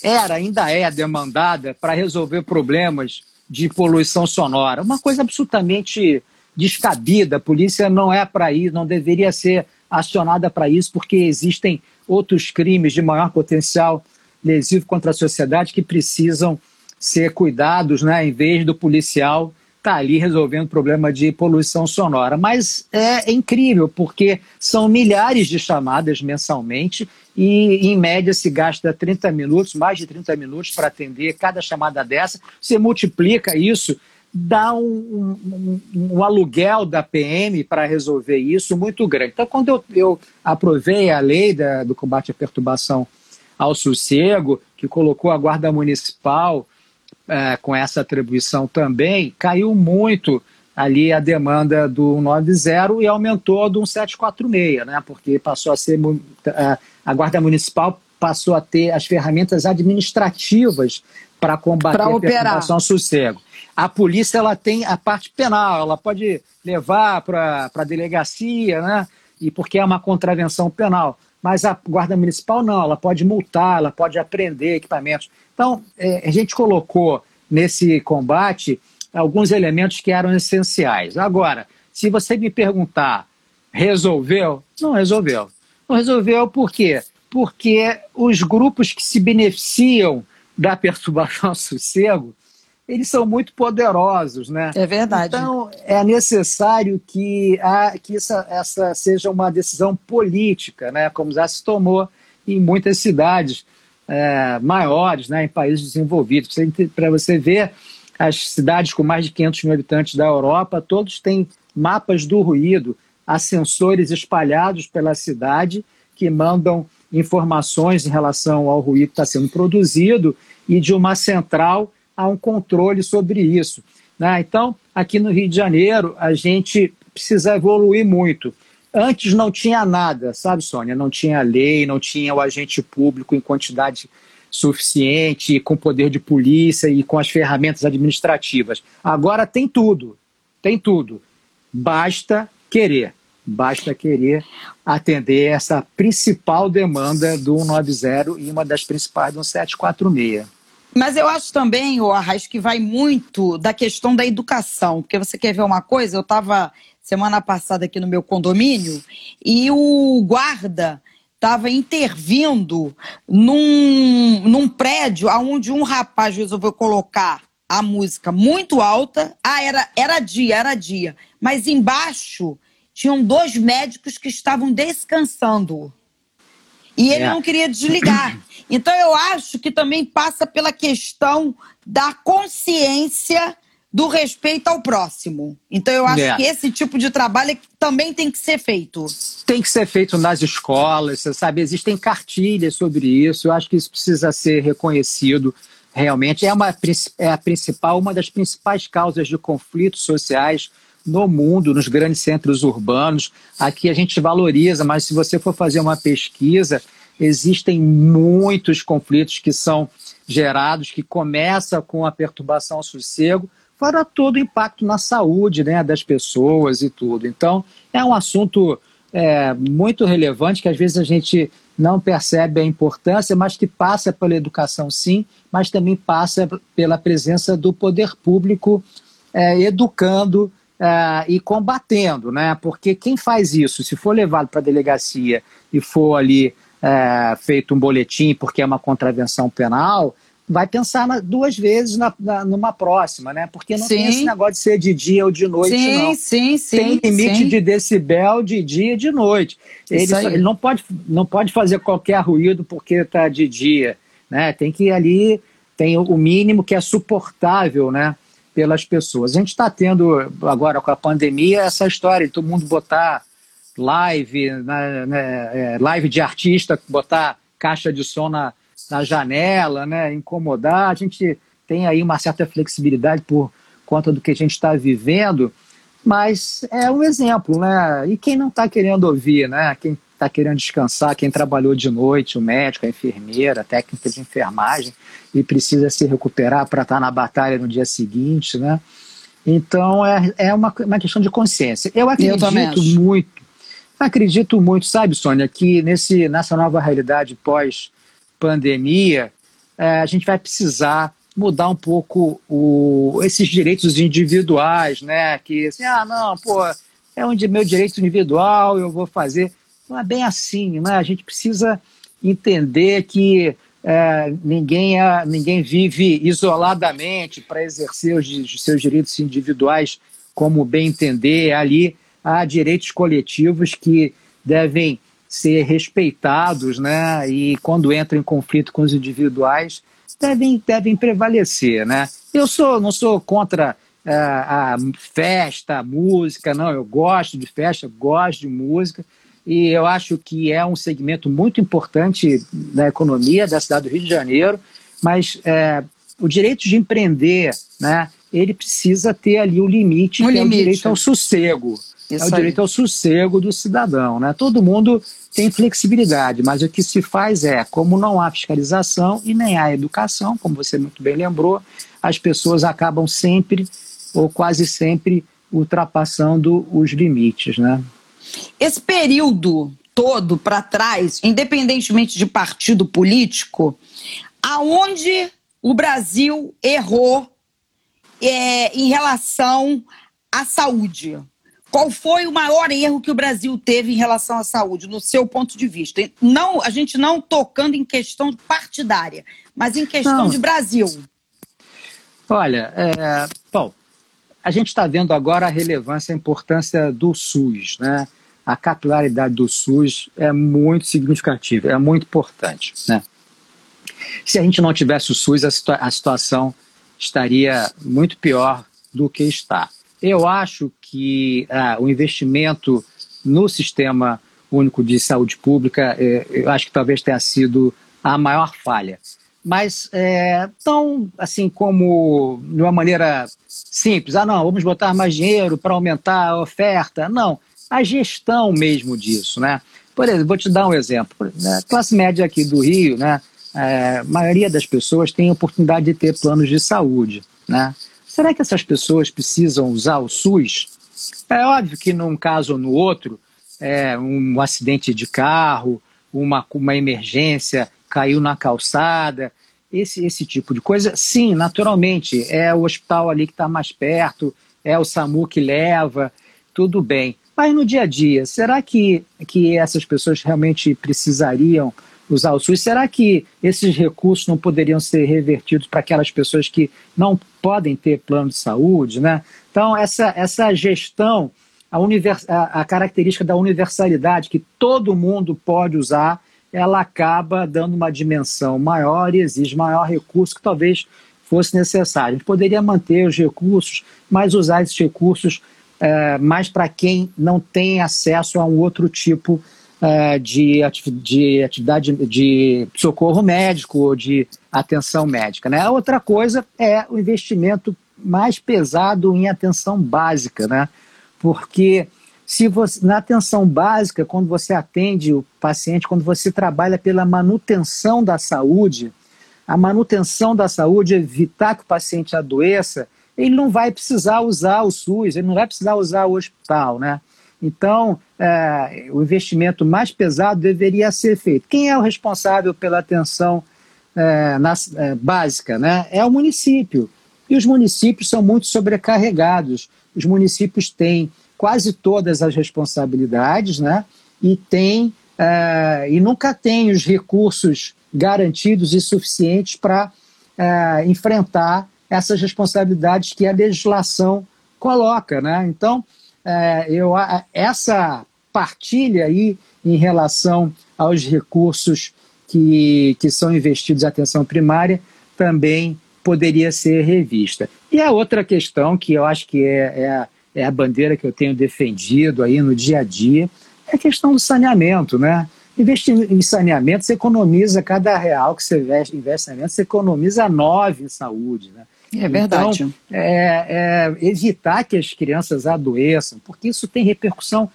era, ainda é demandada para resolver problemas de poluição sonora. Uma coisa absolutamente descabida. A polícia não é para isso, não deveria ser acionada para isso, porque existem outros crimes de maior potencial lesivo contra a sociedade que precisam ser cuidados, né, em vez do policial está ali resolvendo o problema de poluição sonora. Mas é incrível, porque são milhares de chamadas mensalmente e, em média, se gasta 30 minutos, mais de 30 minutos para atender cada chamada dessa. Você multiplica isso, dá um, um, um aluguel da PM para resolver isso muito grande. Então, quando eu, eu aprovei a lei da, do combate à perturbação ao sossego, que colocou a Guarda Municipal é, com essa atribuição também, caiu muito ali a demanda do 90 e aumentou do 746, né? porque passou a ser é, a Guarda Municipal passou a ter as ferramentas administrativas para combater pra a perturbação sossego. A polícia ela tem a parte penal, ela pode levar para a delegacia, né? E porque é uma contravenção penal. Mas a Guarda Municipal não, ela pode multar, ela pode apreender equipamentos. Então, é, a gente colocou nesse combate alguns elementos que eram essenciais. Agora, se você me perguntar, resolveu? Não resolveu. Não resolveu por quê? Porque os grupos que se beneficiam da perturbação ao sossego, eles são muito poderosos, né? É verdade. Então, é necessário que, a, que essa, essa seja uma decisão política, né? Como já se tomou em muitas cidades é, maiores né, em países desenvolvidos. Para você ver, as cidades com mais de 500 mil habitantes da Europa, todos têm mapas do ruído, há sensores espalhados pela cidade que mandam informações em relação ao ruído que está sendo produzido e de uma central há um controle sobre isso. Né? Então, aqui no Rio de Janeiro, a gente precisa evoluir muito. Antes não tinha nada, sabe, Sônia? Não tinha lei, não tinha o agente público em quantidade suficiente, com poder de polícia e com as ferramentas administrativas. Agora tem tudo, tem tudo. Basta querer, basta querer atender essa principal demanda do 190 e uma das principais do 746. Mas eu acho também, o Arraes, que vai muito da questão da educação. Porque você quer ver uma coisa? Eu estava semana passada aqui no meu condomínio e o guarda estava intervindo num, num prédio onde um rapaz resolveu colocar a música muito alta. Ah, era, era dia, era dia. Mas embaixo tinham dois médicos que estavam descansando. E ele é. não queria desligar. Então eu acho que também passa pela questão da consciência do respeito ao próximo. Então eu acho é. que esse tipo de trabalho é também tem que ser feito. Tem que ser feito nas escolas, você sabe, existem cartilhas sobre isso. Eu acho que isso precisa ser reconhecido realmente. É, uma, é a principal, uma das principais causas de conflitos sociais no mundo, nos grandes centros urbanos. Aqui a gente valoriza, mas se você for fazer uma pesquisa, existem muitos conflitos que são gerados, que começam com a perturbação ao sossego, fora todo o impacto na saúde né, das pessoas e tudo. Então, é um assunto é, muito relevante que às vezes a gente não percebe a importância, mas que passa pela educação sim, mas também passa pela presença do poder público é, educando é, e combatendo, né? Porque quem faz isso, se for levado para a delegacia e for ali é, feito um boletim porque é uma contravenção penal, vai pensar na, duas vezes na, na, numa próxima, né? Porque não sim. tem esse negócio de ser de dia ou de noite, sim, não. Sim, sim, Tem limite sim. de decibel de dia e de noite. Ele, só, ele, não, pode, não pode fazer qualquer ruído porque está de dia, né? Tem que ir ali, tem o mínimo que é suportável, né? Pelas pessoas. A gente está tendo agora com a pandemia essa história de todo mundo botar live, né, né, é, live de artista, botar caixa de som na na janela, né, incomodar. A gente tem aí uma certa flexibilidade por conta do que a gente está vivendo, mas é um exemplo, né? E quem não está querendo ouvir, né? Quem está querendo descansar, quem trabalhou de noite, o médico, a enfermeira, a técnica de enfermagem, e precisa se recuperar para estar tá na batalha no dia seguinte, né? Então é, é uma, uma questão de consciência. Eu acredito Eu muito, acredito muito, sabe, Sônia, que nesse, nessa nova realidade pós pandemia, é, a gente vai precisar mudar um pouco o, esses direitos individuais, né? Que assim, ah, não, pô, é um meu direito individual, eu vou fazer. Não é bem assim, né? A gente precisa entender que é, ninguém, é, ninguém vive isoladamente para exercer os seus direitos individuais como bem entender. Ali há direitos coletivos que devem ser respeitados, né? E quando entram em conflito com os individuais, devem, devem prevalecer, né? Eu sou, não sou contra uh, a festa, a música, não. Eu gosto de festa, gosto de música e eu acho que é um segmento muito importante da economia da cidade do Rio de Janeiro, mas é, o direito de empreender, né? Ele precisa ter ali o limite, um que limite. é o direito ao sossego. Isso é o direito ao sossego do cidadão. Né? Todo mundo tem flexibilidade, mas o que se faz é, como não há fiscalização e nem há educação, como você muito bem lembrou, as pessoas acabam sempre ou quase sempre ultrapassando os limites. Né? Esse período todo para trás, independentemente de partido político, aonde o Brasil errou é, em relação à saúde? Qual foi o maior erro que o Brasil teve em relação à saúde, no seu ponto de vista? Não, a gente não tocando em questão partidária, mas em questão não. de Brasil. Olha, é, bom, a gente está vendo agora a relevância, a importância do SUS, né? A capilaridade do SUS é muito significativa, é muito importante, né? Se a gente não tivesse o SUS, a, situa a situação estaria muito pior do que está. Eu acho que ah, o investimento no sistema único de saúde pública, eh, eu acho que talvez tenha sido a maior falha. Mas é, tão assim como de uma maneira simples, ah não, vamos botar mais dinheiro para aumentar a oferta. Não, a gestão mesmo disso, né? Por exemplo, vou te dar um exemplo. A classe média aqui do Rio, né? É, a maioria das pessoas tem oportunidade de ter planos de saúde, né? Será que essas pessoas precisam usar o SUS? É óbvio que num caso ou no outro, é, um acidente de carro, uma, uma emergência, caiu na calçada, esse, esse tipo de coisa, sim, naturalmente, é o hospital ali que está mais perto, é o SAMU que leva, tudo bem. Mas no dia a dia, será que, que essas pessoas realmente precisariam usar o SUS. Será que esses recursos não poderiam ser revertidos para aquelas pessoas que não podem ter plano de saúde? Né? Então, essa, essa gestão, a, a, a característica da universalidade, que todo mundo pode usar, ela acaba dando uma dimensão maior e exige maior recurso que talvez fosse necessário. A gente poderia manter os recursos, mas usar esses recursos é, mais para quem não tem acesso a um outro tipo de é, de, de atividade de socorro médico ou de atenção médica. Né? A outra coisa é o investimento mais pesado em atenção básica, né? porque se você, na atenção básica, quando você atende o paciente, quando você trabalha pela manutenção da saúde, a manutenção da saúde, evitar que o paciente adoeça, ele não vai precisar usar o SUS, ele não vai precisar usar o hospital, né? Então, é, o investimento mais pesado deveria ser feito. Quem é o responsável pela atenção é, na, é, básica? Né? É o município. E os municípios são muito sobrecarregados. Os municípios têm quase todas as responsabilidades, né? E tem é, e nunca tem os recursos garantidos e suficientes para é, enfrentar essas responsabilidades que a legislação coloca, né? Então, é, eu, essa partilha aí em relação aos recursos que, que são investidos em atenção primária também poderia ser revista. E a outra questão que eu acho que é, é, é a bandeira que eu tenho defendido aí no dia a dia é a questão do saneamento, né? Investir em saneamento, você economiza cada real que você investe, em saneamento, você economiza nove em saúde, né? É verdade. Então, é, é, evitar que as crianças adoeçam, porque isso tem repercussão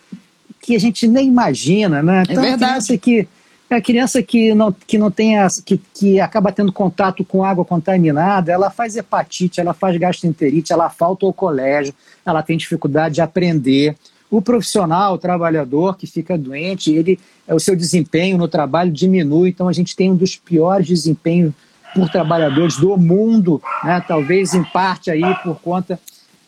que a gente nem imagina, né? Então, é verdade. A criança que, a criança que não, que não tem que, que acaba tendo contato com água contaminada, ela faz hepatite, ela faz gastroenterite, ela falta ao colégio, ela tem dificuldade de aprender. O profissional, o trabalhador que fica doente, ele, o seu desempenho no trabalho diminui, então a gente tem um dos piores desempenhos por trabalhadores do mundo, né? talvez em parte aí por conta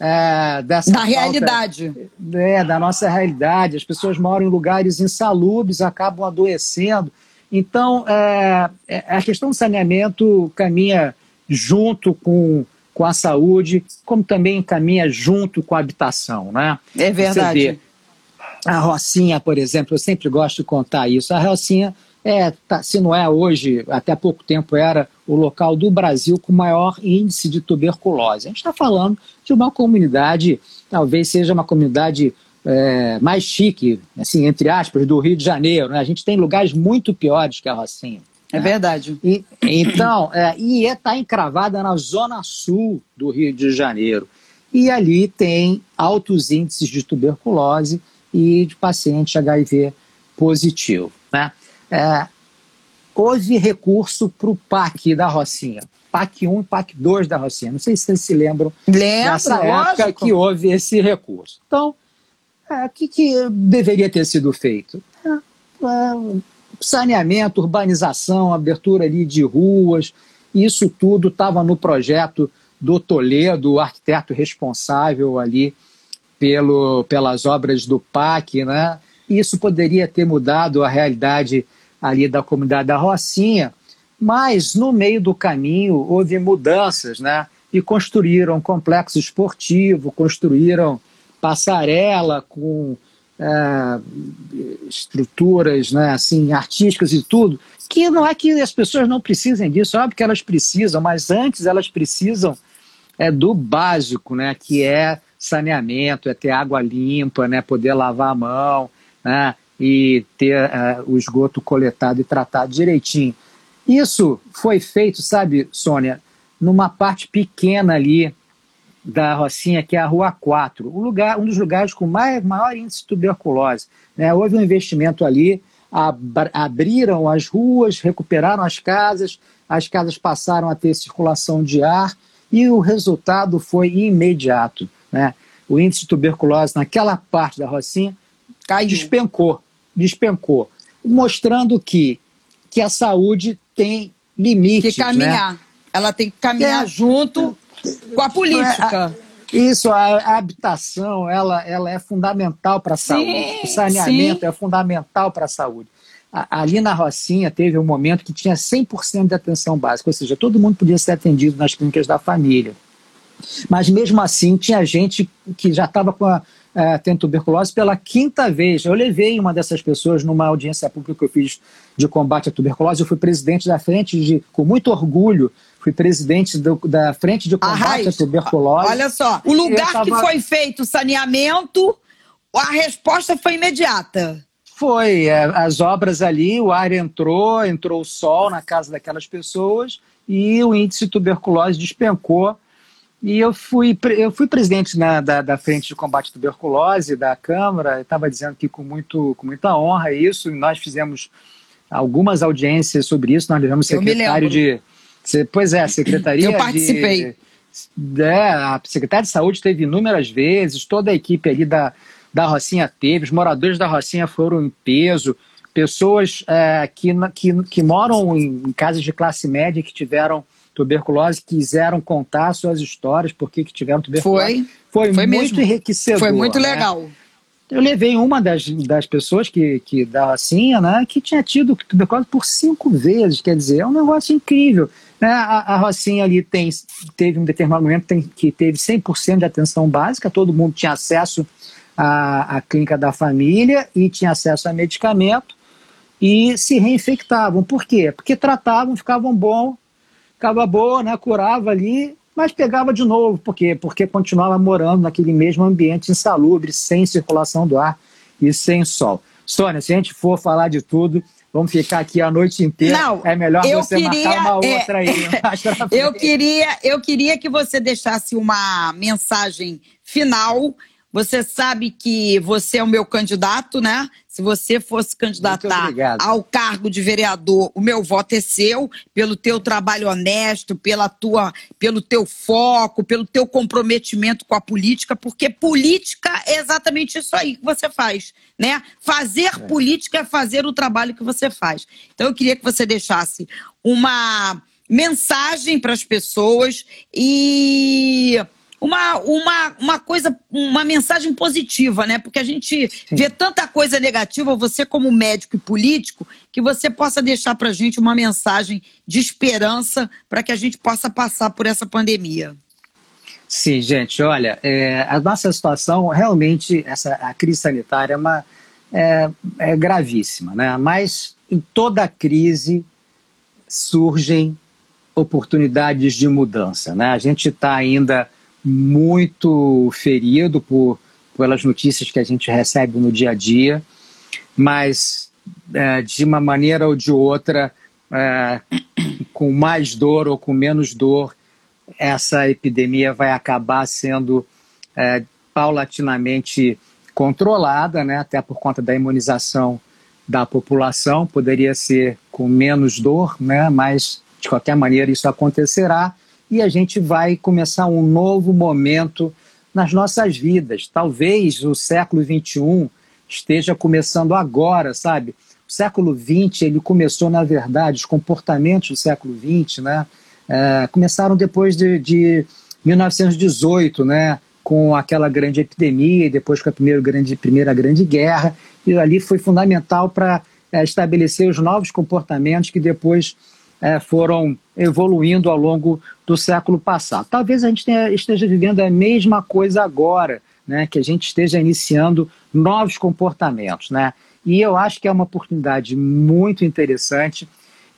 é, dessa da falta, realidade, é, da nossa realidade. As pessoas moram em lugares insalubres, acabam adoecendo. Então, é, é, a questão do saneamento caminha junto com, com a saúde, como também caminha junto com a habitação, né? É verdade. A Rocinha, por exemplo, eu sempre gosto de contar isso. A Rocinha é, tá, se não é hoje, até pouco tempo era o local do Brasil com maior índice de tuberculose. A gente está falando de uma comunidade, talvez seja uma comunidade é, mais chique, assim, entre aspas, do Rio de Janeiro. Né? A gente tem lugares muito piores que a Rocinha. É né? verdade. E, então, é, e está encravada na zona sul do Rio de Janeiro. E ali tem altos índices de tuberculose e de paciente HIV positivo. Né? É, houve recurso para o PAC da Rocinha. PAC 1 e PAC 2 da Rocinha. Não sei se vocês se lembram Lembro, dessa época lógico. que houve esse recurso. Então, é, o que, que, deveria ter sido feito? É, é, saneamento, urbanização, abertura ali de ruas, isso tudo estava no projeto do Toledo, o arquiteto responsável ali pelo, pelas obras do PAC, né? Isso poderia ter mudado a realidade ali da comunidade da Rocinha, mas no meio do caminho houve mudanças, né? E construíram complexo esportivo, construíram passarela com é, estruturas, né, assim, artísticas e tudo, que não é que as pessoas não precisem disso, óbvio que elas precisam, mas antes elas precisam é, do básico, né, que é saneamento, é ter água limpa, né, poder lavar a mão, né, e ter uh, o esgoto coletado e tratado direitinho. Isso foi feito, sabe, Sônia, numa parte pequena ali da Rocinha, que é a Rua 4, o lugar, um dos lugares com mais, maior índice de tuberculose. Né? Houve um investimento ali, ab abriram as ruas, recuperaram as casas, as casas passaram a ter circulação de ar e o resultado foi imediato. Né? O índice de tuberculose naquela parte da Rocinha Caiu. despencou despencou, mostrando que, que a saúde tem limites. Que caminhar. Né? Ela tem que caminhar é, junto com a política. É, isso, a, a, habitação, ela, ela é fundamental para a saúde. O saneamento sim. é fundamental para a saúde. ali na Rocinha teve um momento que tinha 100% de atenção básica, ou seja, todo mundo podia ser atendido nas clínicas da família. Mas mesmo assim, tinha gente que já estava com a, é, tendo tuberculose pela quinta vez. Eu levei uma dessas pessoas numa audiência pública que eu fiz de combate à tuberculose. Eu fui presidente da frente de, com muito orgulho, fui presidente do, da frente de combate à tuberculose. Olha só, o lugar tava... que foi feito o saneamento, a resposta foi imediata. Foi, é, as obras ali, o ar entrou, entrou o sol na casa daquelas pessoas e o índice de tuberculose despencou E eu fui, eu fui presidente na, da, da Frente de Combate à Tuberculose da Câmara, estava dizendo que com, muito, com muita honra isso, e nós fizemos algumas audiências sobre isso, nós levamos secretário de. Pois é, a Secretaria. eu participei. De, é, a Secretaria de Saúde teve inúmeras vezes, toda a equipe ali da, da Rocinha teve, os moradores da Rocinha foram em peso, pessoas é, que, que, que moram em, em casas de classe média que tiveram tuberculose quiseram contar suas histórias, por que tiveram tuberculose. Foi, foi, foi muito mesmo. enriquecedor. Foi muito né? legal. Eu levei uma das, das pessoas que, que da Cinha, né, que tinha tido tuberculose por cinco vezes, quer dizer, é um negócio incrível. Né? A, a Rocinha ali tem, teve um determinado momento tem, que teve 100% de atenção básica, todo mundo tinha acesso à, à clínica da família e tinha acesso a medicamento e se reinfectavam. Por quê? Porque tratavam, ficavam bom, ficava boa, né, curava ali, mas pegava de novo. Por quê? Porque continuava morando naquele mesmo ambiente insalubre, sem circulação do ar e sem sol. Sônia, se a gente for falar de tudo, vamos ficar aqui a noite inteira. Não, é melhor você queria, marcar uma é, outra aí. eu queria, eu queria que você deixasse uma mensagem final você sabe que você é o meu candidato, né? Se você fosse candidatar ao cargo de vereador, o meu voto é seu, pelo teu trabalho honesto, pela tua, pelo teu foco, pelo teu comprometimento com a política, porque política é exatamente isso aí que você faz, né? Fazer é. política é fazer o trabalho que você faz. Então eu queria que você deixasse uma mensagem para as pessoas e uma, uma, uma coisa, uma mensagem positiva, né? Porque a gente Sim. vê tanta coisa negativa, você como médico e político, que você possa deixar para a gente uma mensagem de esperança para que a gente possa passar por essa pandemia. Sim, gente, olha, é, a nossa situação realmente, essa, a crise sanitária é, uma, é, é gravíssima, né? Mas em toda crise surgem oportunidades de mudança, né? A gente está ainda muito ferido por pelas notícias que a gente recebe no dia a dia, mas é, de uma maneira ou de outra, é, com mais dor ou com menos dor, essa epidemia vai acabar sendo é, paulatinamente controlada, né, até por conta da imunização da população, poderia ser com menos dor, né, mas de qualquer maneira isso acontecerá e a gente vai começar um novo momento nas nossas vidas. Talvez o século XXI esteja começando agora, sabe? O século XX ele começou, na verdade, os comportamentos do século XX, né? É, começaram depois de, de 1918, né? Com aquela grande epidemia e depois com a primeira grande, primeira grande guerra. E ali foi fundamental para é, estabelecer os novos comportamentos que depois é, foram evoluindo ao longo do século passado. Talvez a gente tenha, esteja vivendo a mesma coisa agora, né, que a gente esteja iniciando novos comportamentos. Né? E eu acho que é uma oportunidade muito interessante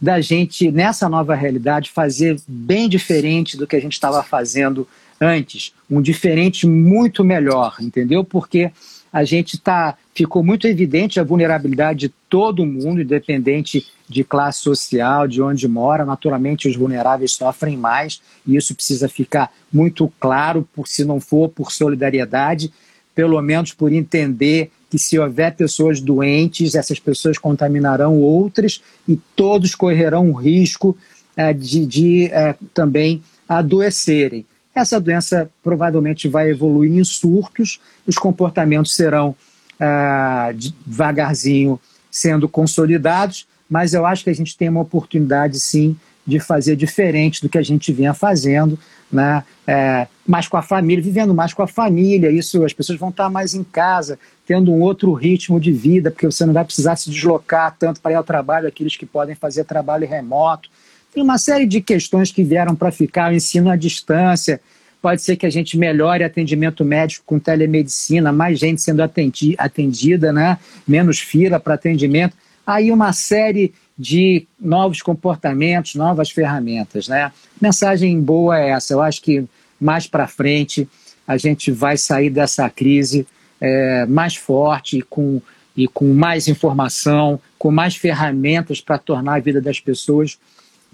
da gente, nessa nova realidade, fazer bem diferente do que a gente estava fazendo antes. Um diferente muito melhor, entendeu? Porque a gente tá, ficou muito evidente a vulnerabilidade de todo mundo, independente de classe social, de onde mora. Naturalmente, os vulneráveis sofrem mais, e isso precisa ficar muito claro, por se não for por solidariedade, pelo menos por entender que se houver pessoas doentes, essas pessoas contaminarão outras e todos correrão o risco é, de, de é, também adoecerem. Essa doença provavelmente vai evoluir em surtos, os comportamentos serão ah, devagarzinho sendo consolidados, mas eu acho que a gente tem uma oportunidade sim de fazer diferente do que a gente vinha fazendo, né? É, mais com a família, vivendo mais com a família, isso as pessoas vão estar mais em casa, tendo um outro ritmo de vida, porque você não vai precisar se deslocar tanto para ir ao trabalho, aqueles que podem fazer trabalho remoto. Tem uma série de questões que vieram para ficar, o ensino à distância, pode ser que a gente melhore atendimento médico com telemedicina, mais gente sendo atendi, atendida, né? menos fila para atendimento. Aí uma série de novos comportamentos, novas ferramentas. Né? Mensagem boa é essa. Eu acho que mais para frente a gente vai sair dessa crise é, mais forte com, e com mais informação, com mais ferramentas para tornar a vida das pessoas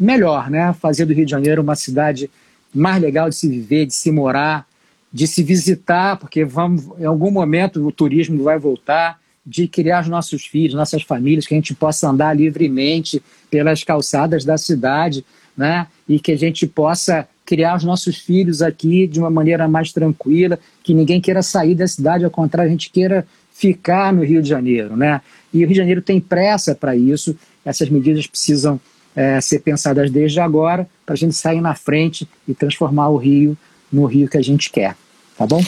melhor, né? Fazer do Rio de Janeiro uma cidade mais legal de se viver, de se morar, de se visitar, porque vamos, em algum momento o turismo vai voltar, de criar os nossos filhos, nossas famílias, que a gente possa andar livremente pelas calçadas da cidade, né? E que a gente possa criar os nossos filhos aqui de uma maneira mais tranquila, que ninguém queira sair da cidade, ao contrário, a gente queira ficar no Rio de Janeiro, né? E o Rio de Janeiro tem pressa para isso, essas medidas precisam é, ser pensadas desde agora, para a gente sair na frente e transformar o Rio no Rio que a gente quer, tá bom?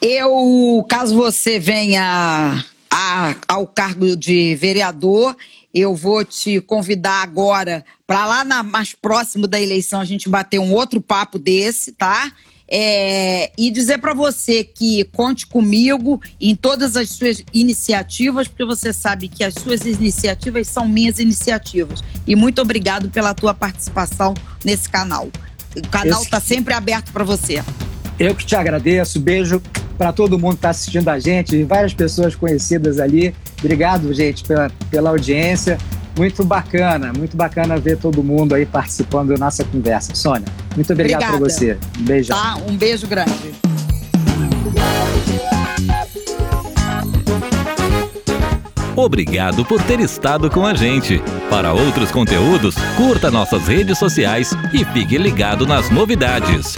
Eu, caso você venha a, ao cargo de vereador, eu vou te convidar agora para lá na, mais próximo da eleição a gente bater um outro papo desse, tá? É, e dizer para você que conte comigo em todas as suas iniciativas, porque você sabe que as suas iniciativas são minhas iniciativas. E muito obrigado pela tua participação nesse canal. O canal está sempre aberto para você. Eu que te agradeço. Beijo para todo mundo que está assistindo a gente, várias pessoas conhecidas ali. Obrigado, gente, pela, pela audiência. Muito bacana, muito bacana ver todo mundo aí participando da nossa conversa. Sônia, muito obrigado Obrigada. por você. Um beijão. Tá, um beijo grande. Obrigado por ter estado com a gente. Para outros conteúdos, curta nossas redes sociais e fique ligado nas novidades.